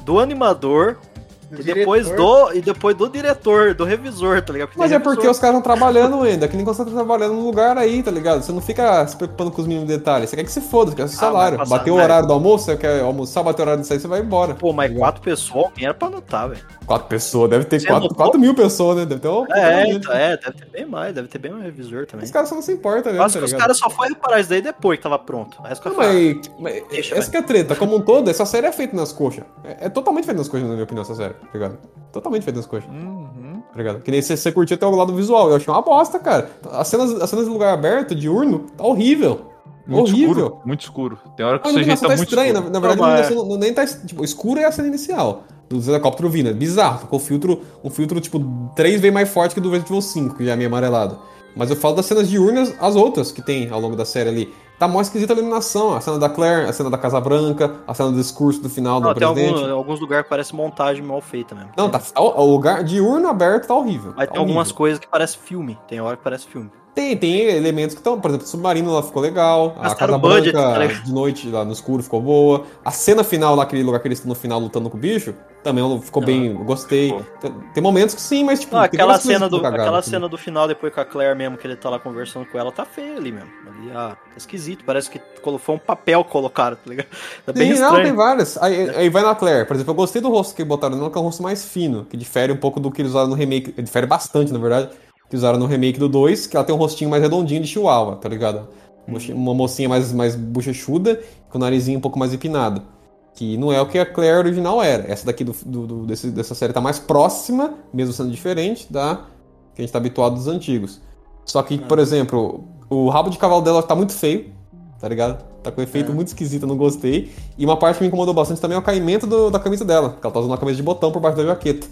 do animador, do e depois diretor. do e depois do diretor, do revisor, tá ligado? Mas tem é porque revisor. os caras estão trabalhando ainda, que nem quando você tá trabalhando num lugar aí, tá ligado? Você não fica se preocupando com os mínimos detalhes. Você quer que se foda, você quer seu Ah, salário. passar, Bateu o horário do almoço, você quer almoçar, bateu o horário de sair, você vai embora. Pô, mas tá quatro pessoas, alguém era pra anotar, velho. Quatro pessoas, deve ter Você quatro, quatro mil pessoas, né? Deve ter um. É, então, é, deve ter bem mais, deve ter bem mais revisor também. Os caras só não se importam, né? Acho tá que os ligado? caras só foram reparar isso daí depois que tava pronto. Os Não, mas, mas Deixa, essa que é a treta. Como um todo, essa série é feita nas coxas. É, é totalmente feita nas coxas, na minha opinião, essa série, tá ligado? Totalmente feita nas coxas, Uhum. tá ligado? Que nem você, você curtiu até o lado visual. Eu achei uma bosta, cara. As cenas, as cenas de lugar aberto, diurno, tá horrível. Muito horrível. escuro, muito escuro. Tem hora que A o CGI iluminação tá tá muito estranha, na, na verdade Não, a mas- iluminação não, nem tá. Tipo, escuro é a cena inicial. Dos helicópteros vindo. É bizarro. Ficou filtro, um filtro, tipo, três vezes mais forte que do Resident Evil 5, que já é meio amarelado. Mas eu falo das cenas diurnas, as outras que tem ao longo da série ali. Tá mó esquisita a iluminação. A cena da Claire, a cena da Casa Branca, a cena do discurso do final Não, do tem presidente. algum, alguns lugares que parece montagem mal feita mesmo. Não, tá. O, o lugar diurno aberto tá horrível. Mas tá tem algumas horrível. coisas que parece filme. Tem hora que parece filme. Tem, tem elementos que estão, por exemplo, o submarino lá ficou legal, a Gastaram Casa budget, Branca tá de noite lá no escuro ficou boa, a cena final lá, aquele lugar que eles estão no final lutando com o bicho, também ficou Ah, bem, eu gostei. ficou. Tem, momentos que sim, mas tipo, Não, aquela cena, do, cagado, aquela assim. cena do final, depois com a Claire mesmo, que ele tá lá conversando com ela, tá feio ali mesmo. Ali, ah, tá esquisito. Parece que foi um papel que colocaram, tá ligado? Tá bem Sim, não, tem estranho. várias. Aí, aí vai na Claire, por exemplo, eu gostei do rosto que botaram nela, que é um rosto mais fino, que difere um pouco do que eles usaram no remake, difere bastante, na verdade, que usaram no remake do 2, que ela tem um rostinho mais redondinho de chihuahua, tá ligado? Mochi- Uma mocinha mais, mais bochechuda, com o narizinho um pouco mais empinado. Que não é o que a Claire original era. Essa daqui do, do- do- desse- dessa série tá mais próxima, mesmo sendo diferente, da que a gente tá habituado dos antigos. Só que, por exemplo, o rabo de cavalo dela tá muito feio, tá ligado? Tá com um efeito É. muito esquisito, eu não gostei. E uma parte que me incomodou bastante também é o caimento do- da camisa dela, que ela tá usando uma camisa de botão por baixo da jaqueta.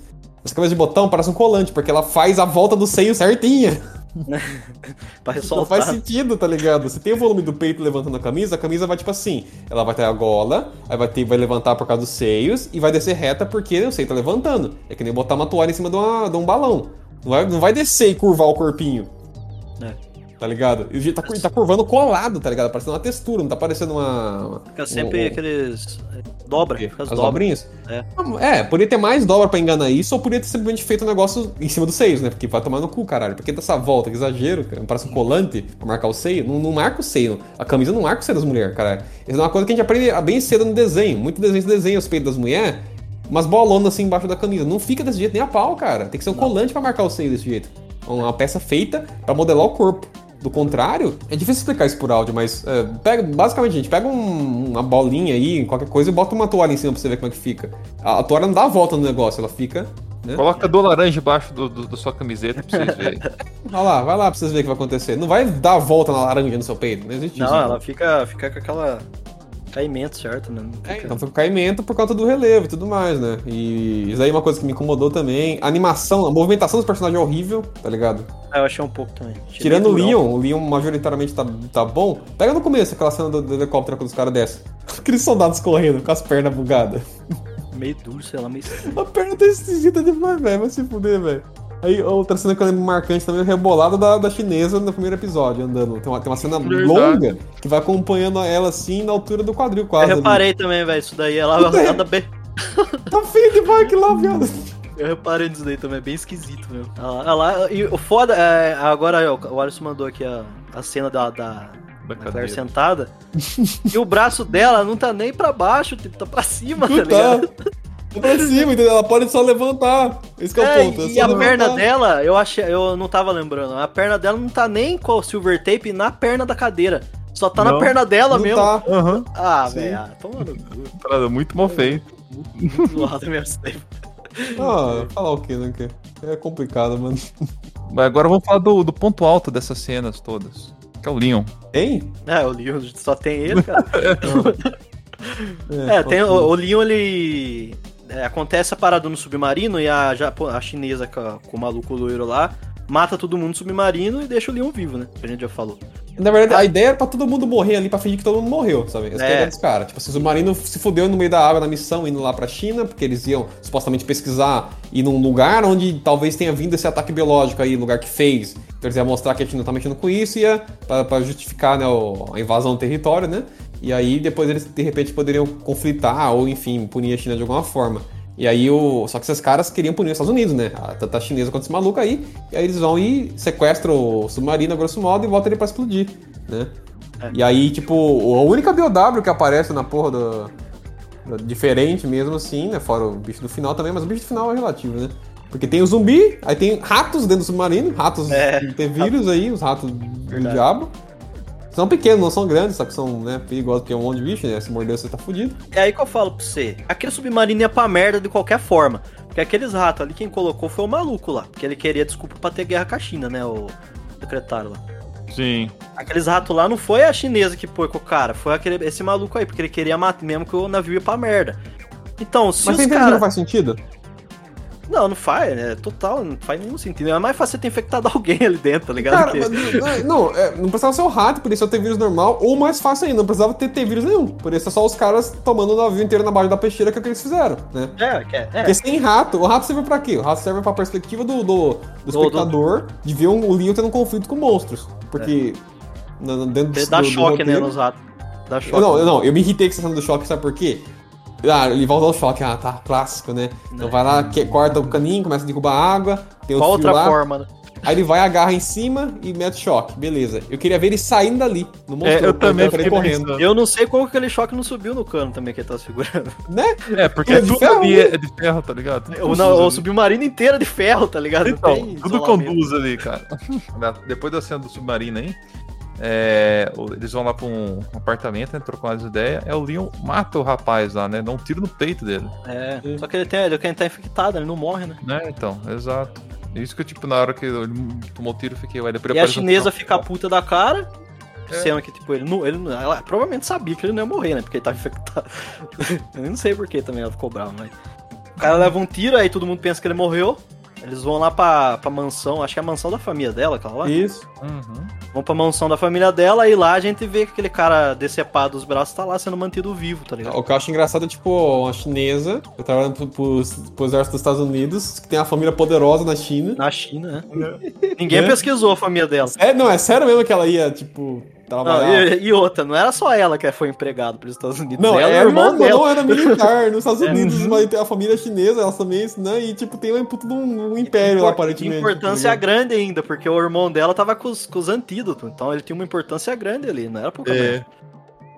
Essa camisa de botão parece um colante, porque ela faz a volta do seio certinha. Não faz sentido, tá ligado? Você tem o volume do peito levantando a camisa, a camisa vai tipo assim. Ela vai ter a gola, aí vai, ter, vai levantar por causa dos seios e vai descer reta porque o seio tá levantando. É que nem botar uma toalha em cima de, uma- de um balão. Não vai, não vai descer e curvar o corpinho. É. Tá ligado? E tá, tá curvando colado, tá ligado? Parecendo uma textura, não tá parecendo uma. Fica sempre um- aqueles. é, Dobra, fica as As dobrinhas? É. É, poderia ter mais dobra pra enganar isso, ou poderia ter simplesmente feito um negócio em cima dos seios, né? Porque vai tomar no cu, caralho. Porque dessa volta, que exagero, cara. Parece um colante pra marcar o seio. Não, não marca o seio. A camisa não marca o seio das mulheres, caralho. Isso é uma coisa que a gente aprende bem cedo no desenho. Muito desenho se desenha os peitos das mulheres, umas bolonas assim embaixo da camisa. Não fica desse jeito nem a pau, cara. Tem que ser um colante pra marcar o seio desse jeito. Uma peça feita pra modelar o corpo. Do contrário, é difícil explicar isso por áudio, mas é, pega, basicamente, gente, pega um- uma bolinha aí, qualquer coisa, e bota uma toalha em cima pra você ver como é que fica. A, a toalha não dá a volta no negócio, ela fica. Né? Coloca do laranja embaixo do, do- da sua camiseta pra vocês verem. Vai lá, vai lá pra vocês verem o que vai acontecer. Não vai dar a volta na laranja no seu peito, não existe Não, isso. ela fica, fica com aquela. Caimento, certo? Né? É, então foi caimento por conta do relevo e tudo mais, né? E isso aí é uma coisa que me incomodou também. A animação, a movimentação dos personagens é horrível, tá ligado? Ah, eu achei um pouco também. Achei Tirando o Leon, o Leon majoritariamente tá, tá bom. Pega no começo aquela cena do, do helicóptero quando os caras descem. Aqueles soldados correndo com as pernas bugadas. Meio duro, sei lá, meio. A perna tá esquisita demais, velho. Vai se fuder, velho. Aí, outra cena que eu lembro marcante também, é o rebolado da, da chinesa no primeiro episódio, andando. Tem uma, tem uma cena Verdade. longa que vai acompanhando ela assim na altura do quadril quase. Eu ali. reparei também, velho, isso daí. Ela anda bem. Tá feio demais aquilo lá, viado. Eu reparei nisso daí também, é bem esquisito mesmo. Ela, ela- e o foda é. Agora o Alisson mandou aqui a, a cena da, da, Da Claire sentada. e o braço dela não tá nem pra baixo, tipo, tá pra cima, tá Não tá. ligado? Tá pra cima, entendeu? Ela pode só levantar. Esse que é, É, o ponto. é e a levantar. perna dela, eu achei, eu não tava lembrando. A perna dela não tá nem com o silver tape na perna da cadeira. Só tá na Não, perna dela Não mesmo. tá. Aham. Ah, velho, ah, toma no cu. Muito mal feito. Muito zoado mesmo. Ah, falar o quê, né? que É complicado, mano. Mas agora vamos falar do, do ponto alto dessas cenas todas. Que é o Leon. Hein? É, o Leon só tem ele, cara. É, tem o, o Leon, ele. É, acontece a parada no submarino e a, japo- a chinesa com, a- com o maluco loiro lá mata todo mundo no submarino e deixa o Leon vivo, né? Que a gente já falou. Na verdade, a ideia era pra todo mundo morrer ali, pra fingir que todo mundo morreu, sabe? Essa é. a É. ideia dos caras. Tipo, assim, o submarino se fudeu no meio da água na missão, indo lá pra China, porque eles iam supostamente pesquisar e num lugar onde talvez tenha vindo esse ataque biológico aí, lugar que fez. Então eles iam mostrar que a China tá mexendo com isso e ia pra, pra justificar né, o- a invasão do território, né? E aí depois eles de repente poderiam conflitar ou, enfim, punir a China de alguma forma. E aí o. Só que esses caras queriam punir os Estados Unidos, né? A tanta chinesa quanto esse maluco aí. E aí eles vão e sequestram o submarino, a grosso modo, e voltam ele pra explodir, né? E aí, tipo, a única BOW que aparece na porra do. do- Diferente mesmo assim, né? Fora o bicho do final também, mas o bicho do final é relativo, né? Porque tem o zumbi, aí tem ratos dentro do submarino, ratos É. que tem vírus aí, os ratos do diabo. São pequenos, não são grandes, só que são né, perigosos porque é um monte de bicho, né? Se morder você tá fudido. É aí que eu falo pra você. Aquele submarino ia pra merda de qualquer forma. Porque aqueles ratos ali, quem colocou foi o maluco lá. Porque ele queria desculpa pra ter guerra com a China, né? O secretário lá. Sim. Aqueles ratos lá não foi a chinesa que pôs com o cara, foi aquele, esse maluco aí, porque ele queria matar mesmo que o navio ia pra merda. Então, se Mas você os entende que não faz sentido? Não, não faz, é total, não faz nenhum sentido. É mais fácil você ter infectado alguém ali dentro, tá ligado? Cara, Que- mas, não, não, é, não precisava ser o rato, por isso ter vírus normal, ou mais fácil ainda, não precisava ter, ter vírus nenhum. Por isso é só os caras tomando o navio inteiro na base da peixeira que é o que eles fizeram, né? É, é, é. Porque sem rato, o rato serve pra quê? O rato serve pra perspectiva do, do, do Do- espectador de ver um, o Leon tendo um conflito com monstros. Porque na- dentro do, dá do choque, né, roteiro- nos ratos. Dá choque. Eu, não, eu não, eu me irritei com essa cena do choque, sabe por quê? Ah, ele vai usar o choque, ah, tá, clássico, né? Então vai lá, que, corta o caninho, começa a derrubar água, tem o Qual fio outra lá, forma, né? aí ele vai, agarra em cima e mete choque, beleza. Eu queria ver ele saindo dali, no monstro. É, eu também fiquei correndo, pensando. Eu não sei como que aquele choque não subiu no cano também que ele tá segurando. né? É, porque É de tudo ferro, ali é de ferro, tá ligado? O, não, o submarino inteiro é de ferro, tá ligado? Então, tudo conduz ali, cara. Depois da cena do submarino aí, é, eles vão lá pra um apartamento, né, trocam umas ideias. É o Leon mata o rapaz lá, né? Dá um tiro no peito dele. É, só que ele tem, ele tá infectado, ele não morre, né? Né, então, exato. Isso que, tipo, na hora que ele tomou o tiro, eu fiquei, ué, E a um chinesa final. fica puta da cara, É. sendo que, tipo, ele não, ele ela provavelmente sabia que ele não ia morrer, né? Porque ele tava infectado. Eu não sei por que também ela ficou brava, mas. O cara leva um tiro, aí todo mundo pensa que ele morreu. Eles vão lá pra, pra mansão, acho que é a mansão da família dela, aquela lá. Isso. Uhum. Vão pra mansão da família dela e lá a gente vê que aquele cara decepado dos braços tá lá sendo mantido vivo, tá ligado? O que eu acho engraçado é, tipo, uma chinesa, que trabalhando pro, pro, pro exército dos Estados Unidos, que tem uma família poderosa na China. Na China, né? Ninguém É. pesquisou a família dela. É, não, é sério mesmo que ela ia, tipo, Não, trabalhar. e, e outra, não era só ela que foi empregado pelos Estados Unidos. Não, ela é, irmão não, dela. não era militar. Nos Estados É. Unidos vai ter a família chinesa, elas também, né? E, tipo, tem um puto de um, um império lá, aparentemente. Importância tá grande ainda, porque o irmão dela tava com os, com os antídotos. Então ele tinha uma importância grande ali, não era pouca É.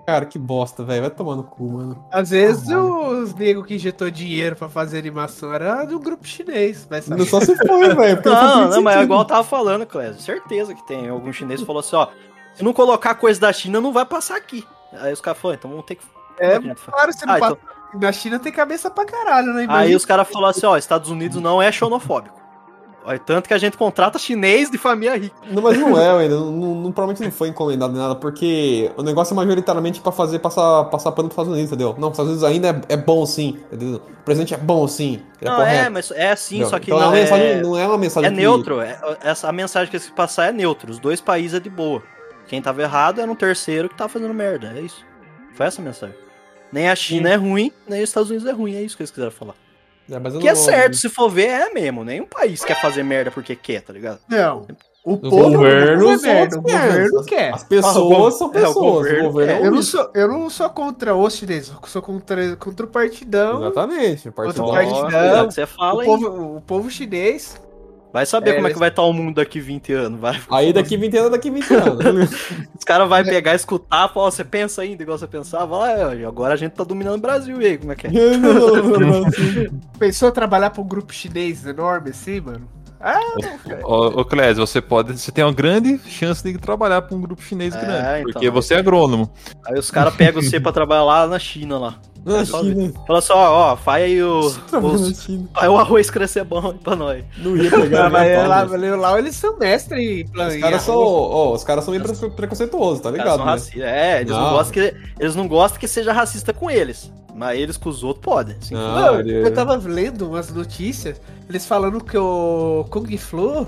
Cara, que bosta, velho. Vai tomar no cu, mano. Às vezes os negros que injetou dinheiro pra fazer animação era do grupo chinês, vai saber. Não só se foi, velho. Não, muito não, mas é igual eu tava falando, Clésio. Certeza que tem. Algum chinês falou assim, ó. Se não colocar coisa da China, não vai passar aqui. Aí os caras falaram, então vamos ter que. É, que a claro, você não Ah, passa. então- Na China tem cabeça pra caralho, né? Aí Imagina- os caras falaram assim, ó, Estados Unidos não é xenofóbico. Olha, tanto que a gente contrata chinês de família rica. Não, mas não é, ainda. Não, não- provavelmente não foi encomendado nem nada, porque o negócio é majoritariamente pra fazer passar, passar pano pros Estados Unidos, entendeu? Não, os Estados Unidos ainda é, é bom sim, entendeu? O presidente é bom sim. É não, correto. é, mas é assim, entendeu? só que então é não uma é, mensagem, não é uma mensagem é que- neutro. É, essa, a mensagem que eles querem passar é neutro. Os dois países é de boa. Quem tava errado era um terceiro que tava fazendo merda. É isso. Foi essa a mensagem. Nem a China é ruim, nem os Estados Unidos é ruim. É isso que eles quiseram falar. É, Que é certo, se for ver, é mesmo. Nenhum país quer fazer merda porque quer, tá ligado? Não. O Os povo são é merda, o governo quer. As pessoas Ah, o são é, o pessoas. o governo governo é, um Eu não, sou, eu não sou contra os chineses, eu sou contra, contra o partidão. Exatamente. Partido partidão. cuidado que você fala O aí. povo, o povo chinês. Vai saber É, como é que vai estar o mundo daqui 20 anos. Vai. Aí daqui 20 anos, daqui 20 anos. Os caras vão pegar, escutar, falar, ó, você pensa ainda igual você pensava? Ah, é, agora a gente tá dominando o Brasil, e aí, como é que é? Pensou trabalhar pra um grupo chinês enorme assim, mano? Ah, Ô, ô Clésio, você pode. Você tem uma grande chance de trabalhar pra um grupo chinês É, grande. então. porque você é agrônomo. Aí os caras pegam você pra trabalhar lá na China lá. Na É só China. Fala só, ó, faz aí o. Na os-. Faz o arroz crescer bom aí pra nós. Não ia pegar. Mas lá, lá eles são mestres em Os caras são, ó, os caras são meio pre- preconceituosos, tá ligado? né? É, eles não. Não. gostam que. Eles não gostam que seja racista com eles. Mas eles com os outros podem. Assim, Não. Eu tava lendo umas notícias, eles falando que o Kung Flu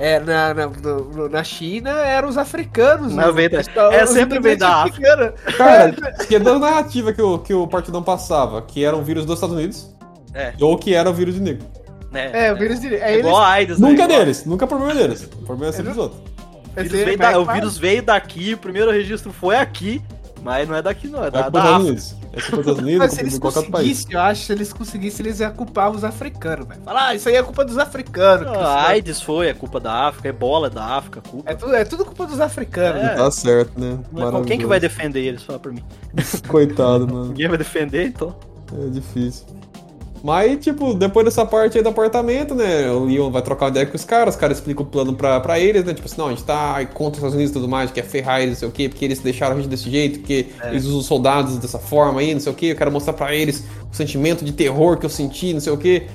É, na, na, no- na China eram os africanos. Na verdade. É, sempre vem da africanos. Cara, que é da narrativa que o, que o Partidão passava, que era um vírus dos Estados Unidos, É. ou que era o vírus de negro. né? É, o vírus de. É, É eles, igual a AIDS, né? Nunca é Igual- deles, nunca é problema deles. O problema é sempre dos outros. O vírus, veio da- o vírus veio daqui, o primeiro registro foi aqui, mas não é daqui não, é É da, da África. É culpa dos Estados Unidos, Mas é se culpa de qualquer país. eu acho, se eles conseguissem, eles iam culpar os africanos, velho. Falar, ah, isso aí é culpa dos africanos. Ah, A AIDS foi, é culpa da África, Ebola é da África, culpa. É tudo, é tudo culpa dos africanos. É. Tá certo, né? Não é- Quem que vai defender eles? Fala por mim. Coitado, mano. Ninguém vai defender, então. É difícil. Mas, tipo, depois dessa parte aí do apartamento, né? O Leon vai trocar uma ideia com os caras, os caras explicam o plano pra, pra eles, né? Tipo assim, não, a gente tá contra os Estados Unidos e tudo mais, quer ferrar eles, não sei o quê, porque eles deixaram a gente desse jeito, porque eles usam os soldados dessa forma aí, não sei o quê, eu quero mostrar pra eles o sentimento de terror que eu senti, não sei o quê.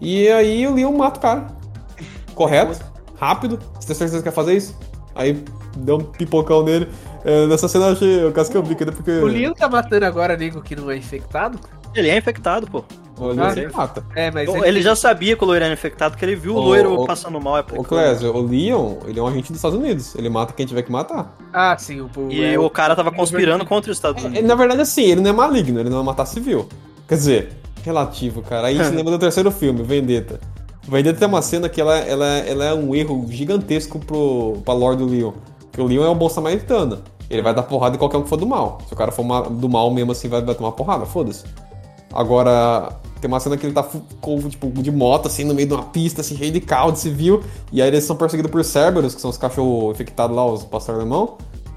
E aí o Leon mata o cara. Correto, rápido, você tem certeza que quer fazer isso? Aí deu um pipocão nele. É, nessa cena eu achei, eu quase que eu vi, que é porque... O Leon tá matando agora nego que não é infectado? Ele é infectado, pô. O Leon Ah, sempre mata. É, mas Ele, já sabia que o loiro era infectado, que ele viu o Ô, loiro ô, passando mal. É Ô, Clésio, o Leon, ele é um agente dos Estados Unidos. Ele mata quem tiver que matar. Ah, sim, o. o E é, o cara tava conspirando contra os Estados É, Unidos. na verdade, assim, ele não é maligno, ele não vai matar civil. Quer dizer, relativo, cara. Aí se lembra do terceiro filme, Vendetta. Vendetta tem uma cena que ela, ela, ela é um erro gigantesco pro, pra lore do Leon. Porque o Leon é um bom samaritano. Ele vai dar porrada em qualquer um que for do mal. Se o cara for do mal mesmo assim, vai, vai tomar porrada, foda-se. Agora, tem uma cena que ele tá tipo, de moto, assim, no meio de uma pista, assim, cheio de carro de civil. E aí eles são perseguidos por Cerberus, que são os cachorros infectados lá, os pastores alemão.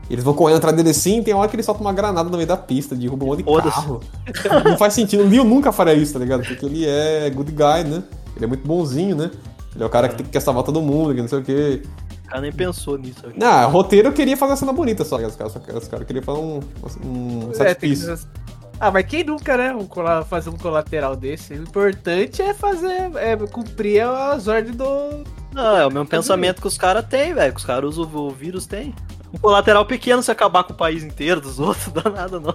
E eles vão correndo atrás dele assim, e tem hora que ele solta uma granada no meio da pista, derruba um monte de carro. Não faz sentido. O Leon nunca faria isso, tá ligado? Porque ele é good guy, né? Ele é muito bonzinho, né? Ele é o cara que tem- quer salvar todo mundo, que não sei o quê. O cara nem pensou nisso. Não, roteiro eu queria fazer uma cena bonita só. Os caras, os caras queriam fazer um, um É, sacrifício. Ah, mas quem nunca, né? um fazer um colateral desse? O importante é fazer. É cumprir as ordens do. Não, é o mesmo pensamento que os caras têm, velho. Que os caras usam o vírus, tem. Um colateral pequeno se acabar com o país inteiro dos outros, dá nada, não.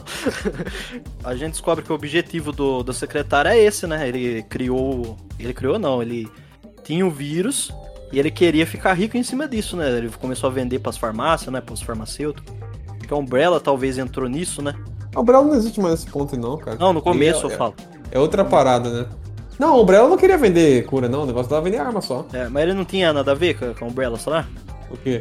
A gente descobre que o objetivo do, do secretário é esse, né? Ele criou. Ele criou, não, ele tinha o vírus e ele queria ficar rico em cima disso, né? Ele começou a vender pras farmácias, né? Pros farmacêuticos. Acho que a Umbrella talvez entrou nisso, né? O Umbrella não existe mais nesse ponto, não, cara. Não, no começo Ele é, eu falo. É outra parada, né? Não, o Umbrella não queria vender cura, não. O negócio dava vender arma só. É, mas ele não tinha nada a ver com a- com a Umbrella, será? O quê?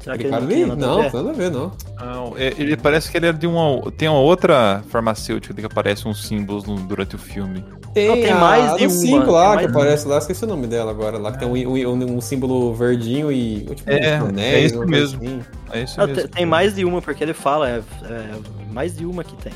Será que ele cara não ali? tinha nada a Não, ver? nada a ver, não. Não, é- ele parece que ele é de uma. Tem uma outra farmacêutica que aparece uns símbolos no- durante o filme. Tem, Não, tem a- mais de uma, cinco lá que aparece lá, esqueci o nome dela agora. Lá que tem um, um- um símbolo verdinho e. Tipo, É, um é anéis, isso mesmo. assim. É isso mesmo. tem, mais de uma, porque ele fala, é, é mais de uma que tem.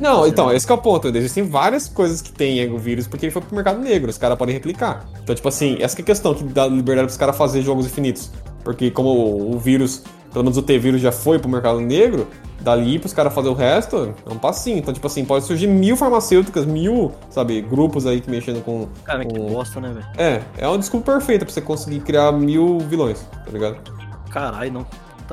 Não, então, esse que é o ponto. Existem várias coisas que tem o vírus porque ele foi pro mercado negro, os caras podem replicar. Então, tipo assim, essa que é a questão que dá liberdade pros caras fazer jogos infinitos. Porque como o, o vírus, pelo menos o T-vírus já foi pro mercado negro, dali pros caras fazer o resto, é um passinho. Então, tipo assim, pode surgir mil farmacêuticas, mil, sabe, grupos aí que mexendo com. Cara, que com- bosta, né, velho? É, é uma desculpa perfeita pra você conseguir criar mil vilões, tá ligado? Caralho, não.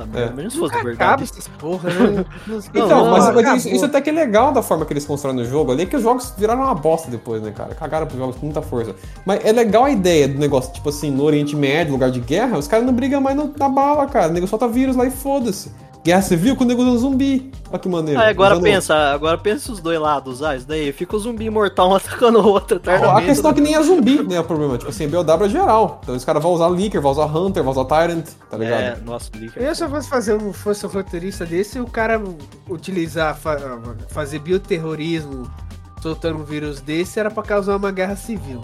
Tá É. merda. Imagina se fosse Acaba verdade. essas porra, né? Então, não, mas, mas isso, isso até que é legal da forma que eles constroem no jogo ali, é que os jogos viraram uma bosta depois, né, cara? Cagaram pros jogos com muita força. Mas é legal a ideia do negócio, tipo assim, no Oriente Médio, lugar de guerra, os caras não brigam mais na bala, cara. O nego solta vírus lá e foda-se. Guerra civil com o nego zumbi. Olha que maneiro. Ah, agora Usando- pensa, agora pensa os dois lados, ah, isso daí, fica o zumbi imortal um atacando o outro A eternamente. questão é que nem é zumbi, né? O problema. Tipo assim, BOW é geral. Então os caras vão usar Licker, vão usar Hunter, vão usar Tyrant, tá ligado? É, nossa, Licker. Eu se eu fosse fazer um, fosse um roteirista desse, o cara utilizar, fa- fazer bioterrorismo soltando um vírus desse era pra causar uma guerra civil.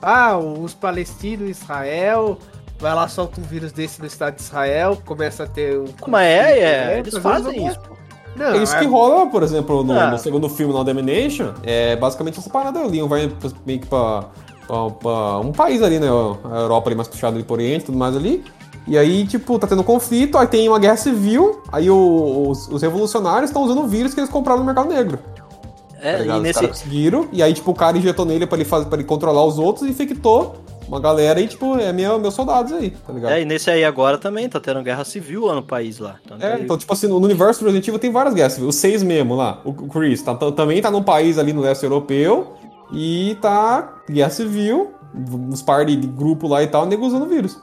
Ah, os palestinos, Israel, vai lá, solta um vírus desse no estado de Israel, começa a ter um. Mas é, é, conflito, eles fazem isso, pô. Não, É isso é- que rola, por exemplo, no, Ah. no segundo filme, no Domination, é basicamente essa parada. O Leon vai meio que pra, pra- pra um país ali, né? A Europa ali mais puxada ali por Oriente e tudo mais ali. E aí, tipo, tá tendo conflito, aí tem uma guerra civil, aí o- os, os revolucionários estão usando o vírus que eles compraram no mercado negro. É, tá e Os nesse. caras conseguiram, e aí, tipo, o cara injetou nele pra ele, fazer, pra ele controlar os outros e infectou uma galera e, tipo, é minha, meus soldados aí, tá ligado? É, e nesse aí agora também tá tendo guerra civil lá no país lá. Então, É, daí- então, tipo assim, no universo do Resident Evil tem várias guerras civis. Os seis mesmo lá. O Chris tá- também tá num país ali no leste europeu e tá guerra civil, uns par de, de grupo lá e tal, nego usando vírus.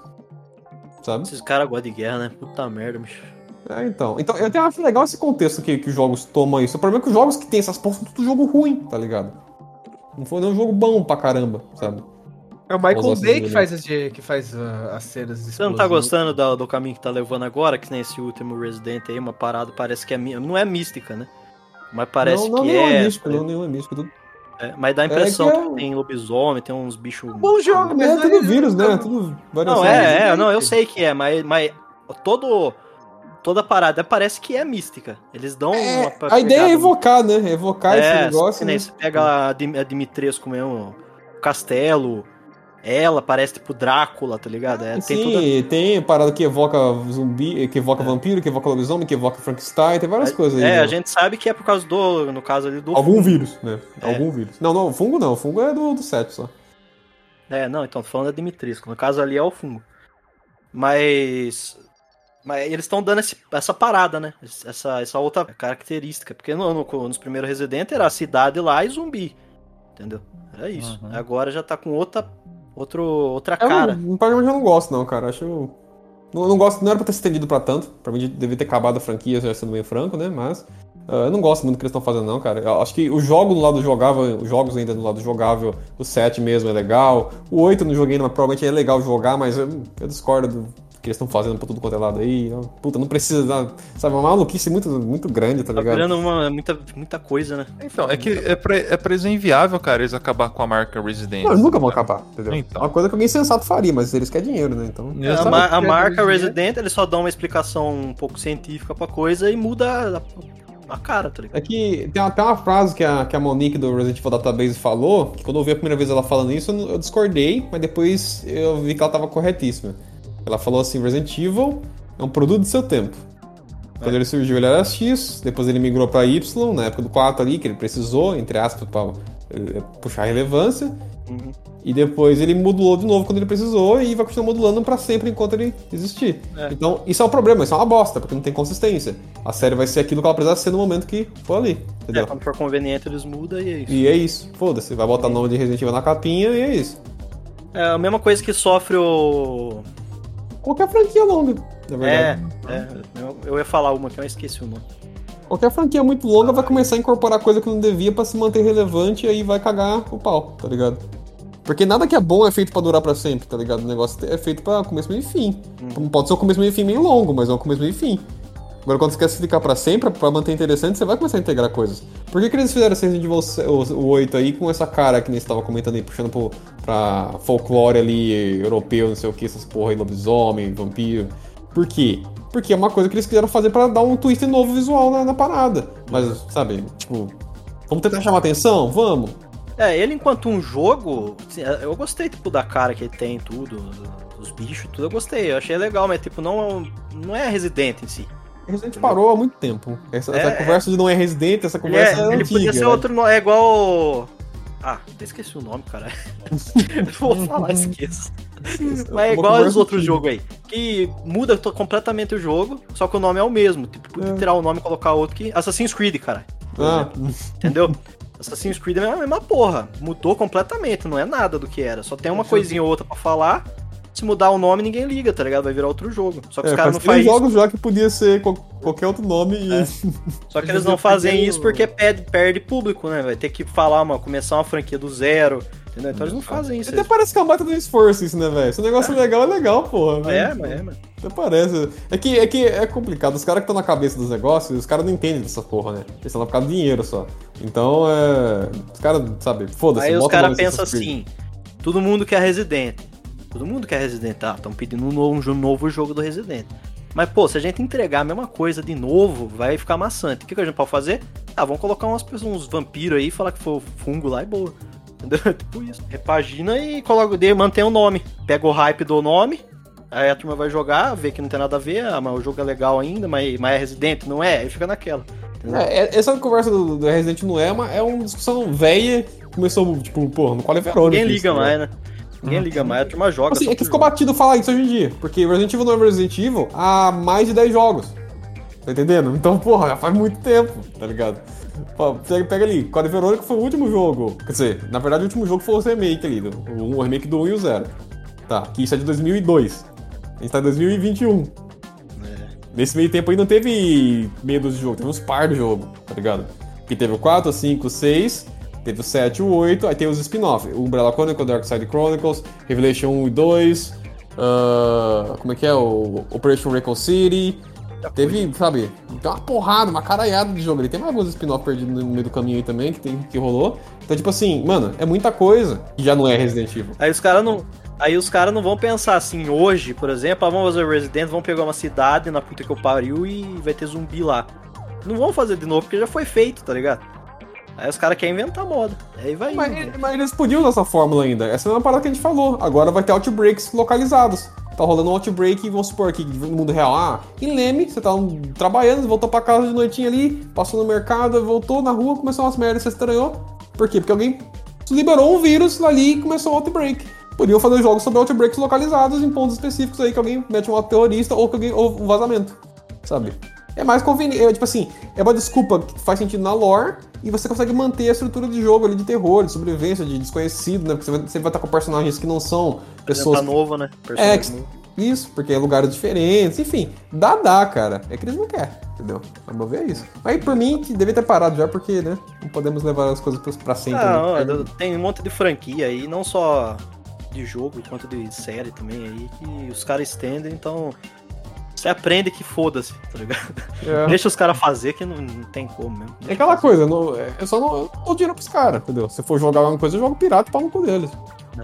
sabe? Esses caras gostam de guerra, né? Puta merda, bicho. É, então. Então, eu até acho legal esse contexto que, que os jogos tomam isso. O problema é que os jogos que tem essas porras são tudo jogo ruim, tá ligado? Não foi nem um jogo bom pra caramba, sabe? É o Michael Bay assistir, que né? faz as, de- que faz ah, as cenas Você não tá gostando do, do caminho que tá levando agora? Que nem esse último Resident aí, uma parada, parece que é. Não é mística, né? Mas parece não, não, que não é. é místico, não, nenhum é místico. Tudo... é, mas dá a impressão que que, é- tem lobisomem, tem uns bichos. Bom jogo, mas É não tudo vírus, né? não- Tudo. Não, é, é, né? não, eu sei que é, mas, mas todo. Toda parada parece que é mística. Eles dão É, uma a ideia é evocar, né? Evocar esse É, negócio. que nem né? você pega a Dimitrescu mesmo, o castelo, ela parece tipo Drácula, tá ligado? É, tem Sim, tudo. tem parada que evoca zumbi, que evoca vampiro, que evoca lobisomem, que evoca Frankenstein, tem várias coisas aí. É, né? a gente sabe que é por causa do, no caso ali do. Algum fungo. vírus, né? É. Algum vírus. Não, não, o fungo não, o fungo é do, do 7 só. É, não, então tô falando da Dimitrescu. No caso ali é o fungo. Mas. Mas eles estão dando esse- essa parada, né? Essa, essa outra característica. Porque no, no- nos primeiros Resident era a cidade lá e zumbi. Entendeu? Era isso. Uhum. Agora já tá com outra, outro, outra Eu cara. não, particularmente eu não gosto, não, cara. Acho. Não, não gosto, não era pra ter se estendido pra tanto. Pra mim devia ter acabado a franquia, já sendo meio franco, né? Mas. ah, eu não gosto muito do que eles estão fazendo, não, cara. Eu acho que o jogo do lado jogável, os jogos ainda do lado jogável, o 7 mesmo é legal. O 8 eu não joguei, mas provavelmente é legal jogar, mas eu, eu discordo do que eles estão fazendo pra tudo quanto é lado aí. Eu- Puta, não precisa dar. Sabe, uma maluquice muito, muito grande, tá Tá ligado? virando uma, muita, muita coisa, né? Então, é que é pra, é pra eles é inviável, cara, eles acabar com a marca Resident. Não, eles nunca vão acabar, entendeu? Então. É uma coisa que alguém sensato faria, mas eles querem dinheiro, né? Então. É, a, ma- a é marca? Resident, eles só dão uma explicação um pouco científica pra coisa e muda a, a cara, tá ligado? É que tem até uma frase que a, que a Monique do Resident Evil Database falou, que quando eu vi a primeira vez ela falando isso, eu, não- eu discordei, mas depois eu vi que ela tava corretíssima. Ela falou assim, Resident Evil é um produto do seu tempo. Quando ele surgiu ele era X, depois ele migrou pra Y, na época do 4 ali, que ele precisou, entre aspas, pra eh, puxar relevância. Uhum. E depois ele modulou de novo quando ele precisou e vai continuar modulando pra sempre enquanto ele existir. É. Então, isso é um problema, isso é uma bosta, porque não tem consistência. A série vai ser aquilo que ela precisa ser no momento que for ali, entendeu? É, quando for conveniente eles mudam e é isso. E é isso. Foda-se, vai botar o nome de Resident Evil na capinha e é isso. É a mesma coisa que sofre o. Qualquer franquia longa, na É, verdade. é, eu, eu ia falar uma que eu esqueci o nome. Qualquer franquia muito longa vai começar a incorporar coisa que não devia pra se manter relevante e aí vai cagar o pau, tá ligado? Porque nada que é bom é feito pra durar pra sempre, tá ligado? O negócio é feito pra começo, meio e fim. Não Pode ser um começo, meio e fim meio longo, mas é um começo, meio e fim. Agora, quando você quer se ficar pra sempre, pra manter interessante, você vai começar a integrar coisas. Por que, que eles fizeram Resident Evil o, o 8 aí com essa cara que nem você tava comentando aí, puxando pro, pra folclore ali, europeu, não sei o que, essas porra aí, lobisomem, vampiro? Por quê? Porque é uma coisa que eles quiseram fazer pra dar um twist novo visual na, na parada. Mas, sabe, tipo, vamos tentar chamar atenção? Vamos. É, ele enquanto um jogo, assim, eu gostei, tipo, da cara que ele tem tudo, os bichos, tudo, eu gostei, eu achei legal, mas, tipo, não, não é Resident em si. Resident parou há muito tempo. Essa, essa É, conversa de não é Resident, essa Ele, conversa é- é, ele podia ser né? outro, no- é igual... Ah, até esqueci o nome, cara. Vou falar, esqueço. Mas é Uma igual os outros jogos aí. Que muda completamente o jogo, só que o nome é o mesmo. Tipo, podia É. tirar o nome e colocar outro que. Assassin's Creed, cara. Ah. Entendeu? Assassin's Creed é a mesma porra. Mudou completamente, não é nada do que era. Só tem uma coisinha ou outra pra falar. Se mudar o nome, ninguém liga, tá ligado? Vai virar outro jogo. Só que é, os caras não fazem jogos já que podia ser qual- qualquer outro nome e. É. Só que eles não fazem isso porque perde, perde público, né? Vai ter que falar, uma, começar uma franquia do zero. Entendeu? Então eles não fazem isso. Até Eles... parece que é uma do esforço isso, né, velho? Esse negócio legal é legal, porra. É, mas é, mano. Até parece. É que, é que é complicado. Os caras que estão na cabeça dos negócios, os caras não entendem dessa porra, né? Eles estão lá por causa do dinheiro só. Então, é. Os caras, sabe, foda-se. Aí os o caras pensam assim: todo mundo quer Resident. Todo mundo quer Resident, tá? Estão pedindo um novo, um novo jogo do Resident. Mas, pô, se a gente entregar a mesma coisa de novo, vai ficar maçante. O que, que a gente pode fazer? Ah, vamos colocar umas uns vampiros aí, falar que foi fungo lá e boa. Entendeu? tipo isso. Repagina e coloca, mantém o nome. Pega o hype do nome, aí a turma vai jogar, vê que não tem nada a ver, ah, mas o jogo é legal ainda, mas, mas é Resident, não é? Aí fica naquela. É, é- essa conversa do, do Resident não é uma, é uma discussão velha. Começou, tipo, porra, no qual é Verônica. Ninguém isso, liga né? mais, né? Ninguém liga mais, a turma joga. Assim, é que ficou jogo. batido falar isso hoje em dia. Porque Resident Evil não é Resident Evil há mais de 10 jogos. Tá entendendo? Então, porra, já faz muito tempo, tá ligado? Pô, Pega, pega ali, Code Verônica foi o último jogo. Quer dizer, na verdade o último jogo foi o remake ali, o, o remake do 1 e o 0. Tá, que isso é de 2002. A gente tá em 2021. Nesse meio tempo aí não teve meia dúzia de jogo, teve uns par de jogo, tá ligado? Que teve o 4, 5, 6, teve o 7, o 8, aí tem os spin-off. O Umbrella Chronicles, Dark Side Chronicles, Revelation 1 e 2, ah, como é que é? O Operation Recon City. Teve, sabe, tem uma porrada, uma caralhada de jogo ali. Tem mais alguns spin-off perdidos no meio do caminho aí também que, tem, que rolou. Então, tipo assim, mano, é muita coisa que já não é Resident Evil. Aí os caras não. Aí os caras não vão pensar assim, hoje, por exemplo, ah, vamos fazer Resident, vão pegar uma cidade na puta que eu pariu e vai ter zumbi lá. Não vão fazer de novo, porque já foi feito, tá ligado? Aí os caras querem inventar moda. Aí vai. Mas, indo. mas eles podiam usar essa fórmula ainda. Essa é uma parada que a gente falou. Agora vai ter outbreaks localizados. Tá rolando um outbreak, vamos supor aqui, no mundo real. Ah, em Leme, você tá trabalhando, voltou pra casa de noitinha ali, passou no mercado, voltou na rua, começou umas merdas, você estranhou. Por quê? Porque alguém liberou um vírus ali e começou um outbreak. Podiam fazer jogos sobre outbreaks localizados em pontos específicos aí, que alguém mete um terrorista ou que alguém ou um vazamento. Sabe? É mais conveniente. É, tipo assim, é uma desculpa que faz sentido na lore e você consegue manter a estrutura de jogo ali de terror, de sobrevivência, de desconhecido, né? Porque você vai, você vai estar com personagens que não são pessoas. Tá novo, né? É, que- isso, porque é lugares diferentes, enfim. Dá, dá, cara. É que eles não querem, entendeu? Vamos ver isso. Aí por mim, que devia ter parado já, porque, né? Não podemos levar as coisas pra- sempre. Não, né? ó, tem um monte de franquia aí, não só de jogo, quanto de série também aí, que os caras estendem, então. Você aprende que foda-se, tá ligado? É. Deixa os caras fazer que não, não tem como mesmo. É aquela coisa, não, é eu só não eu dou dinheiro pros caras, entendeu? Se for jogar alguma coisa, eu jogo pirata e pau no cu deles. É.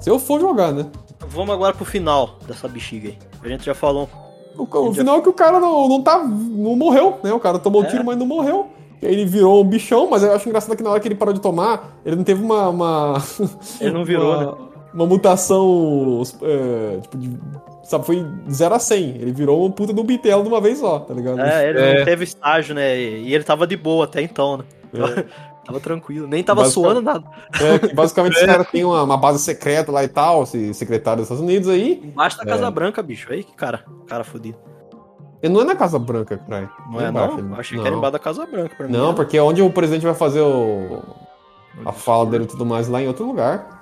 Se eu for jogar, né? Vamos agora pro final dessa bexiga aí. A gente já falou. O, o final é que o cara não, não tá. não morreu, né? O cara tomou É. tiro, mas não morreu. Ele virou um bichão, mas eu acho engraçado que na hora que ele parou de tomar, ele não teve uma. uma Ele não virou, uma, né? uma mutação. é, tipo, de, sabe, foi 0 a 100. Ele virou uma puta de um bitelo de uma vez só, tá ligado? É, ele É. não teve estágio, né? E ele tava de boa até então, né? É. Tava tranquilo, nem tava Basicamente- suando nada. É, que basicamente esse cara tem uma, uma base secreta lá e tal, esse secretário dos Estados Unidos aí. Embaixo da É. Casa Branca, bicho. Aí que cara, cara fudido. Ele não é na Casa Branca, caralho. Não é, embaixo, não? ele- Achei que era embaixo da Casa Branca pra mim. Não, né? porque é onde o presidente vai fazer o, a fala dele e tudo mais lá em outro lugar.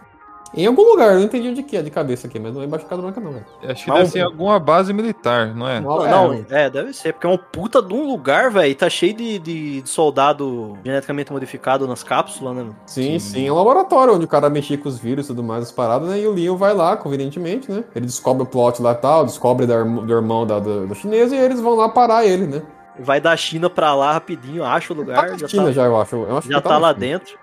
Em algum lugar, eu não entendi onde que é de cabeça aqui, mas não é embaixo da Casa Branca, não, velho. Acho que Mas deve um- ser em alguma base militar, não é? Não, é, não, é, deve ser, porque é um puta de um lugar, velho. Tá cheio de, de, de soldado geneticamente modificado nas cápsulas, né? mano? Sim, sim, é um laboratório onde o cara mexia com os vírus e tudo mais, as paradas, né? E o Leon vai lá, convenientemente, né? Ele descobre o plot lá e tal, descobre da do irmão da, do, do chinês e eles vão lá parar ele, né? Vai da China pra lá rapidinho, acha o Tá lugar, na já China tá, já, eu acho. Eu acho já que tá na lá China. dentro.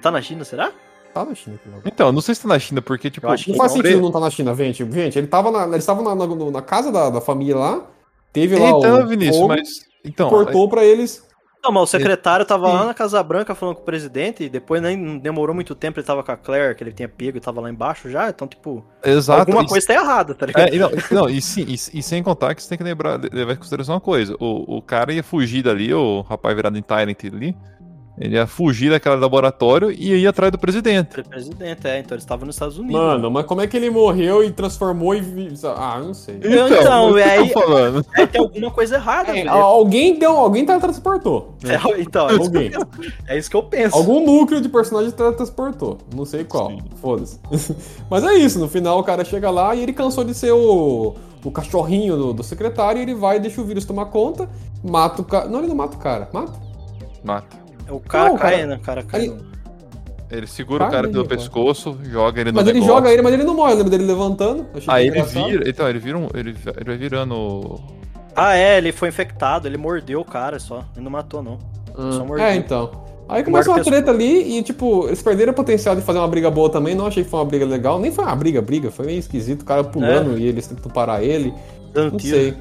Tá na China, será? Tá na China. aquele lugar. Então, não sei se tá na China, porque, tipo, Eu acho que Não faz Não, sentido não tá na China, gente. Gente, ele tava na, eles estavam na, na, na casa da, da família lá, teve lá Então, o Vinícius, fogo, mas. Então, cortou pra eles. Não, mas o secretário tava Sim. lá na Casa Branca falando com o presidente e depois nem não demorou muito tempo, ele tava com a Claire, que ele tinha pego e tava lá embaixo já, então, tipo, exato. alguma e- coisa tá errada, tá ligado? É, e não, não, e, sim, e, e sem contar que você tem que lembrar, levar em consideração uma coisa: o, o cara ia fugir dali, o rapaz virado em Tyrant ali, ele ia fugir daquele laboratório e ia atrás do presidente. O presidente, é, então eles estavam nos Estados Unidos. Mano, mas como é que ele morreu e transformou e. Ah, não sei. Então, então, é aí- falando. É, tem alguma coisa errada, É, alguém deu. Alguém teletransportou. né? É, então, é isso, que Alguém. eu, é isso que eu penso. Algum núcleo de personagem teletransportou. Não sei qual. Foda-se. Mas é isso, no final o cara chega lá e ele cansou de ser o, o cachorrinho do, do secretário e ele vai e deixa o vírus tomar conta, mata o cara. Não, ele não mata o cara. Mata? Mata. O cara cara, né? O cara cai. aí- no- Ele segura o Para cara aí, pelo cara. pescoço, joga ele no Mas ele negócio. joga ele, mas ele não morre. Lembra dele levantando? Achei Aí que ele engraçado. vira. Então, ele vira um. Ele, ele vai virando. Ah, é, ele foi infectado, ele mordeu o cara só. Ele não matou, não. Só Ah, mordeu. é, então. Aí começa uma treta ali e, tipo, eles perderam o potencial de fazer uma briga boa também. Não achei que foi uma briga legal. Nem foi uma briga, briga. Foi meio esquisito. O cara pulando e eles tentam parar ele. Dando Não tiro, sei.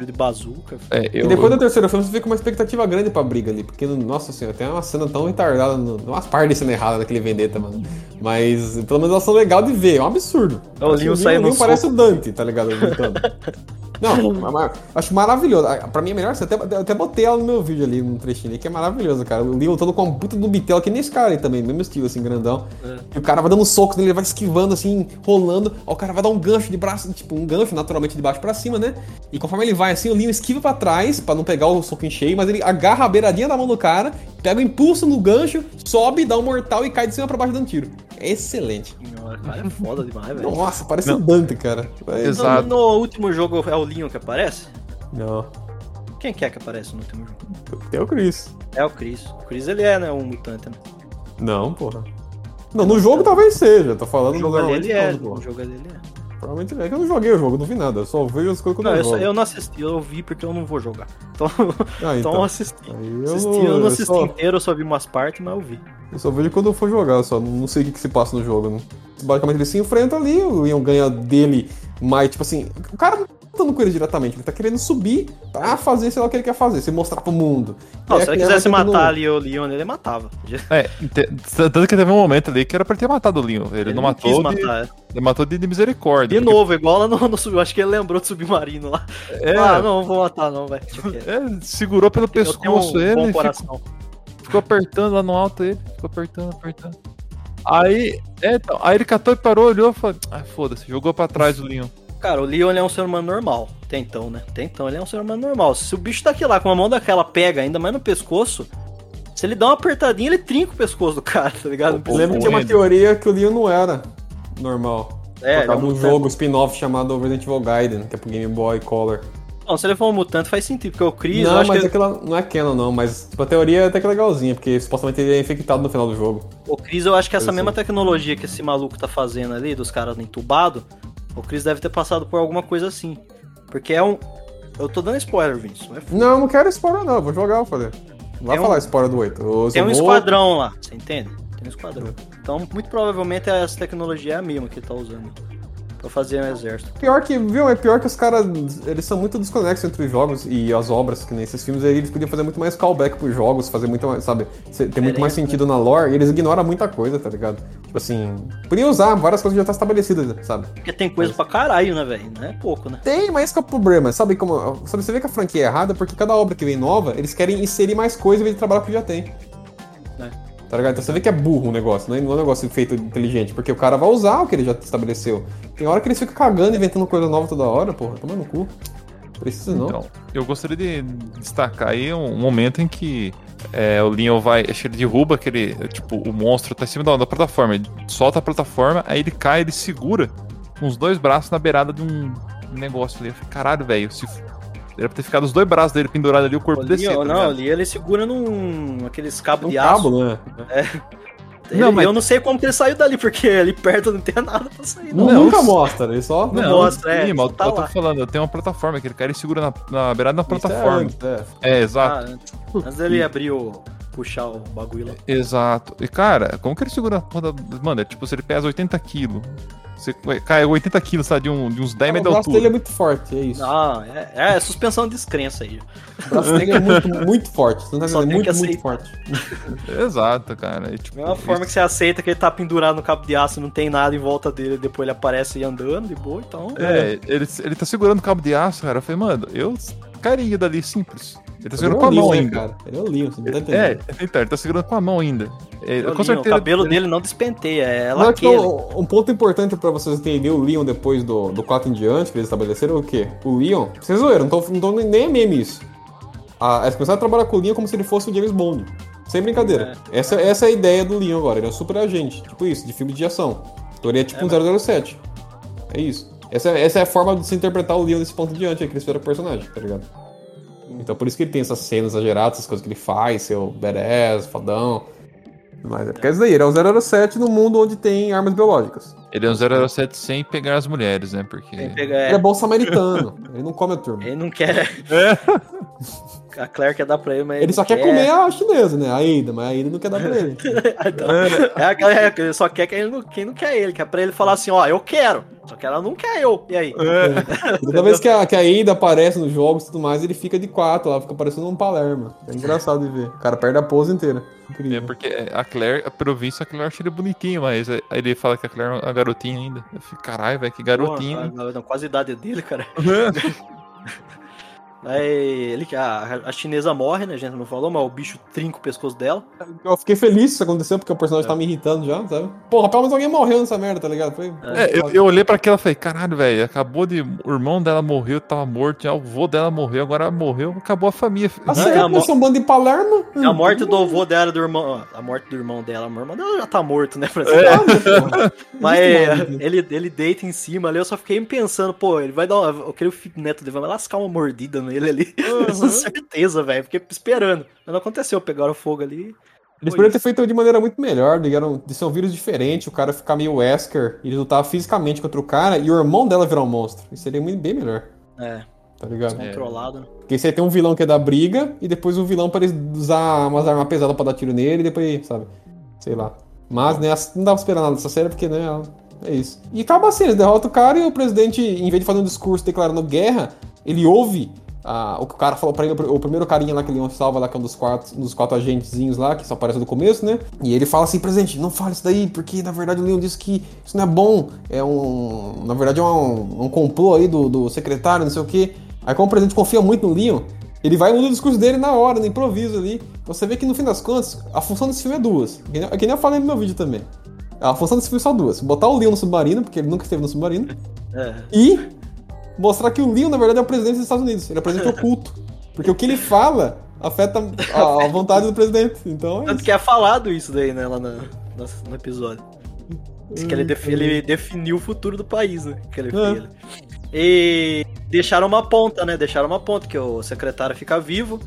Tiro de bazuca. É, E eu, depois do terceiro filme você fica com uma expectativa grande pra briga ali, porque, nossa senhora, tem uma cena tão retardada, no- umas partes de cena errada naquele Vendetta, mano. Mas pelo menos elas são legais de ver, é um absurdo. O Leon Assim, parece soco. o Dante, tá ligado? Não, mas- mas acho maravilhoso. Ah, Pra mim é melhor, até, eu até botei ela no meu vídeo ali, um trechinho ali, que é maravilhoso, cara. O Leon lutando com um puta do Bitel, que nem esse cara aí também, mesmo estilo, assim, grandão. E o cara vai dando socos nele, ele vai esquivando, assim, rolando. Aí o cara vai dar um gancho de braço, tipo, um gancho naturalmente de baixo pra cima, né? E conforme ele vai, assim, o Leon esquiva pra trás, pra não pegar o soco em cheio, mas ele agarra a beiradinha da mão do cara, pega o impulso no gancho, sobe, dá um mortal e cai de cima pra baixo dando tiro. É excelente. Cara, é foda demais, velho. Nossa, parece Não. um Dante, cara. É- Exato. No, no último jogo é o Leon que aparece? Não, Quem que é que aparece no último jogo? tem o Chris. É o Chris. O Chris ele é, né, um mutante, né? Não, porra. Não, no jogo talvez seja, tô falando O jogo ali normalmente ele é. não, porra. O jogo ali ele é. Provavelmente é que eu não joguei o jogo, não vi nada. Eu só vejo as coisas quando Não, eu eu, só- jogo. eu não assisti, eu vi porque eu não vou jogar. Então, Ah, então então. assisti. Eu, assisti, não, eu não eu assisti só, inteiro, eu só vi umas partes, mas eu vi. eu só vejo quando eu for jogar, só. Não sei o que, que se passa no jogo. Né? Basicamente ele se enfrenta ali, o Leon ganha dele, mas tipo assim, o cara lutando com ele diretamente, ele tá querendo subir pra fazer sei lá o que ele quer fazer, se mostrar pro mundo. Não, se é ele quisesse matar ali o Leon, ele matava. É, tanto que teve um momento ali que era pra ter matado o Leon. Ele, não quis matou, de, matar. ele matou de, misericórdia. De porque- novo, igual lá no, no acho que ele lembrou do submarino lá. É, Ah, não, vou matar não, velho. É, segurou pelo Eu tenho pescoço um ele bom ficou, ficou apertando lá no alto ele. Ficou apertando, apertando. Aí, é, então, aí ele catou e parou, olhou e falou: Ah, foda-se, jogou pra trás o Leon. Cara, o Leon ele é um ser humano normal. Tem então, né? Tem então, ele é um ser humano normal. Se o bicho tá aqui lá com a mão daquela pega, ainda mais no pescoço, se ele dá uma apertadinha, ele trinca o pescoço do cara, tá ligado? Eu lembro que tinha uma teoria que o Leon não era normal. É, Por é um um jogo spin-off chamado Resident Evil Gaiden, que é pro Game Boy Color. Não, se ele for um mutante faz sentido, porque o Chris, eu não, acho mas que aquela não é canon não, mas tipo, a teoria é até que legalzinha, porque supostamente ele é infectado no final do jogo. o Chris, eu acho que essa Coisa mesma assim. tecnologia que esse maluco tá fazendo ali, dos caras entubado, o Chris deve ter passado por alguma coisa assim. Porque é um. Eu tô dando spoiler, Vince. Não é Não, não quero spoiler não, vou jogar, eu falei. Não vai um- falar spoiler do 8. Eu Tem um esquadrão lá, você entende? Tem um esquadrão. Então, muito provavelmente essa tecnologia é a mesma que ele tá usando pra fazer um exército. Pior que, viu, é pior que os caras, eles são muito desconexos entre os jogos e as obras, que nesses filmes aí eles podiam fazer muito mais callback pros jogos, fazer muito mais, sabe, ter muito mais Diferença, sentido na lore, e eles ignoram muita coisa, tá ligado? Tipo assim, podia usar várias coisas que já tá estabelecidas, sabe? Porque tem coisa pra caralho, né, velho? Não é pouco, né? Tem, mas esse que é o problema, sabe como, sabe, você vê que a franquia é errada porque cada obra que vem nova, eles querem inserir mais coisa em vez de trabalhar com o que já tem. É. Tá ligado? Então você vê que é burro o negócio, não é não é um negócio feito inteligente, porque o cara vai usar o que ele já estabeleceu. Tem hora que eles ficam cagando, inventando coisa nova toda hora, porra, toma no cu. Precisa não. Então, eu gostaria de destacar aí um momento em que é, o Leon vai. Acho que ele derruba aquele. Tipo, o monstro tá em cima da, da plataforma. Ele solta a plataforma, aí ele cai, ele segura com os dois braços na beirada de um negócio ali. Eu falei, caralho, velho. Se... Era pra ter ficado os dois braços dele pendurados ali, o corpo Ali, descer. ó, tá não, ali ele segura num. aqueles cabos um de aço. cabo, né? Ele- Não, mas- Eu não sei como que ele saiu dali, porque ali perto não tem nada pra sair. Não. Nunca mostra, ele só. Não mostra, é, sim, mas tá eu tô lá. falando, tem uma plataforma que ele cai e segura na, na beirada da Isso é plataforma. antes, é. É, exato. Ah, antes, antes dele abrir o. puxar o bagulho lá. Exato. E cara, como que ele segura a porra da... Mano, é tipo, se ele pesa 80 quilos, você cai 80 quilos, sabe, de, um, de uns 10 o metros de braço dele é altura. muito forte, é isso. Não, é, é suspensão de descrença aí. O braço dele é muito, muito forte. Você não tá Só entendendo? tem Muito, que muito forte. Exato, cara. E, tipo, É uma forma que você aceita que ele tá pendurado no cabo de aço, não tem nada em volta dele, depois ele aparece andando de boa, então. É, ele, ele tá segurando cabo de aço, cara. Eu falei, mano, eu cairia dali simples. Ele tá segurando Ele com é a o mão ainda. cara? Ele é o Leon, você não tá É, entendendo. então, ele tá segurando com a mão ainda. É, O com Leon, certeza. o cabelo ele- dele não despenteia, é Não, tipo, laquele. um ponto importante pra vocês entenderem o Leon depois do, do 4 em diante, que eles estabeleceram, é o quê? O Leon, vocês zoeram, não tô, não tô nem é meme isso. Ah, eles começaram a trabalhar com o Leon como se ele fosse o James Bond. Sem brincadeira. Essa, essa é a ideia do Leon agora, ele é um super agente, tipo isso, de filme de ação. Então ele é tipo um 007. É isso. Essa, essa é a forma de se interpretar o Leon desse ponto em diante, aí que eles fizeram o personagem, tá ligado? Então por isso que ele tem essas cenas exageradas, essas coisas que ele faz, seu badass, fodão. Mas é porque é isso daí, ele é o 007 no mundo onde tem armas biológicas. Ele é um 007 sem pegar as mulheres, né? Porque. Pegar- Ele é bom samaritano, ele não come a turma. Ele não quer. A Claire quer dar pra ele, mas Ele só quer comer a chinesa, né? A Aida, mas a Aida não quer dar pra ele. É a galera que ele só quer quem não, quem não quer ele, que é pra ele falar assim, ó, eu quero. Só que ela não quer eu. E aí? Toda vez que a, que a Aida aparece nos jogos e tudo mais, ele fica de quatro lá, fica parecendo um Palermo. É engraçado de ver. O cara perde a pose inteira. É Incrível. porque a Claire, pelo visto, a Claire acha ele bonitinho, mas aí ele fala que a Claire é uma garotinha ainda. Eu fico, caralho, velho, que garotinho. Porra, não, quase a idade dele, cara. Aí ele, a, a chinesa morre, né? A gente não falou, mas o bicho trinca o pescoço dela. Eu fiquei feliz que isso aconteceu, porque o personagem tá me irritando já, sabe? Porra, pelo menos alguém morreu nessa merda, tá ligado? Foi. É, eu, eu olhei pra aquela e falei, caralho, velho, acabou de. O irmão dela morreu, tava morto, já o avô dela morreu, agora morreu, acabou a família. Ah, é sério? a mo- um bando de Palermo? A morte do avô dela, do irmão. ó, A morte do irmão dela, o irmão dela já tá morto, né? É. Ah, Mas Justo, mano. ele, ele deita em cima ali, eu só fiquei pensando, pô, ele vai dar uma. Aquele filho neto dele vai lascar uma mordida nele ali. Com certeza, velho. Fiquei esperando. Mas não aconteceu, pegaram fogo ali. Eles poderiam ter feito de maneira muito melhor, ligaram de ser um vírus diferente, o cara ficar meio Wesker, e ele lutar fisicamente contra o cara e o irmão dela virar um monstro. Isso seria muito bem melhor, É, tá ligado? controlado, né? Porque você tem um vilão que é da briga, e depois o vilão para usar umas armas pesadas pra dar tiro nele, e depois, sabe? Sei lá. Mas, né, não dava pra esperar nada dessa série, porque, né, é isso. E acaba assim, eles derrotam o cara e o presidente, em vez de fazer um discurso declarando guerra, ele ouve ah, o que o cara falou pra ele, o primeiro carinha lá que ele salva lá, que é um dos quatro, um dos quatro agentezinhos lá, que só aparece no começo, né? E ele fala assim, presidente, não fale isso daí, porque na verdade o Leon disse que isso não é bom, é um. Na verdade é um, um complô aí do, do secretário, não sei o quê. Aí como o presidente confia muito no Leon, ele vai mudar o discurso dele na hora, no improviso ali. Você vê que no fim das contas, a função desse filme é duas. Que nem, que nem eu falei no meu vídeo também. A função desse filme é só duas. Botar o Leon no submarino, porque ele nunca esteve no submarino. É. E mostrar que o Leon, na verdade, é o presidente dos Estados Unidos. Ele é o presidente oculto. Porque o que ele fala afeta a, a vontade do presidente. Então é Tanto isso. que é falado isso daí, né, lá no, no, no episódio. Diz que ele, defi- ele definiu o futuro do país, né? Que ele É. E deixaram uma ponta, né? Deixaram uma ponta, que o secretário fica vivo.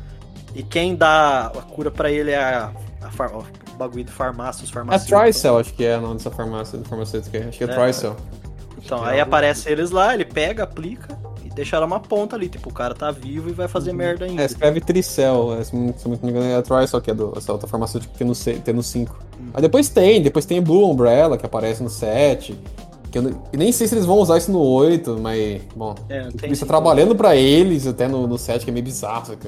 E quem dá a cura pra ele é a, a far- o bagulho de farmácia, os É farmacêuticos. Tricel, acho que é o nome dessa farmácia, do farmacêutico. Acho que é, É. Tricel. Então, aí aparece eles lá, ele pega, aplica e deixaram uma ponta ali. Tipo, o cara tá vivo e vai fazer merda ainda. É, escreve Tricel, é, se não me engano é a Tricel, que é do, essa outra farmacêutica que tem no, se- tem no 5. Aí depois tem, depois tem Blue Umbrella, que aparece no 7. Que eu, nem sei se eles vão usar isso no 8, mas, bom. É, tem Isso sim. trabalhando pra eles, até no, no 7, que é meio bizarro. sabe?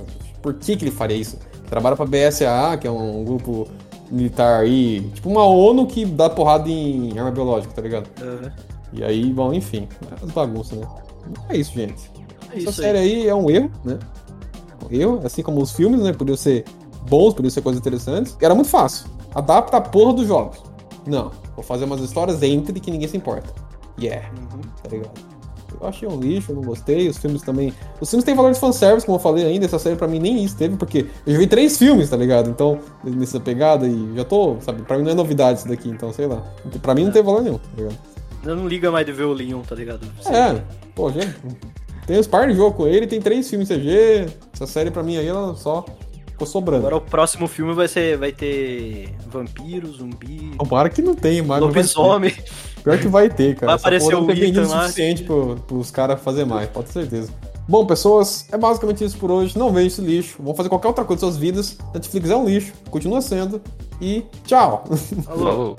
Por que, que ele faria isso? Trabalha pra BSAA, que é um grupo militar aí, tipo uma ONU que dá porrada em arma biológica, tá ligado? Aham. E aí, bom, enfim, é as bagunças, né? É isso, gente. É Essa isso série aí. aí é um erro, né? Um erro, assim como os filmes, né? Podiam ser bons, podiam ser coisas interessantes. Era muito fácil. Adapta a porra dos jogos. Não, vou fazer umas histórias entre que ninguém se importa. Yeah, Uhum. tá ligado? Eu achei um lixo, eu não gostei. Os filmes também. Os filmes têm valor de fanservice, como eu falei ainda. Essa série pra mim nem isso teve, porque eu já vi três filmes, tá ligado? Então, nessa pegada e já tô, sabe? Pra mim não é novidade isso daqui, então sei lá. Pra mim não tem valor nenhum, tá ligado? Eu não liga mais de ver o Leon, tá ligado? É, pô, já. Tem uns par de jogo com ele, tem três filmes CG. Essa série pra mim aí, ela só ficou sobrando. Agora o próximo filme vai ser. Vai ter vampiro, zumbi, Tomara que não tenha, mas. lobisomem. Pior que vai ter, cara. Vai aparecer o tem Ethan lá. suficiente pro, pros caras fazer mais, pode ter certeza. Bom, pessoas, é basicamente isso por hoje. Não veja esse lixo. Vão fazer qualquer outra coisa em suas vidas. Netflix é um lixo, continua sendo. E tchau! Alô. Falou.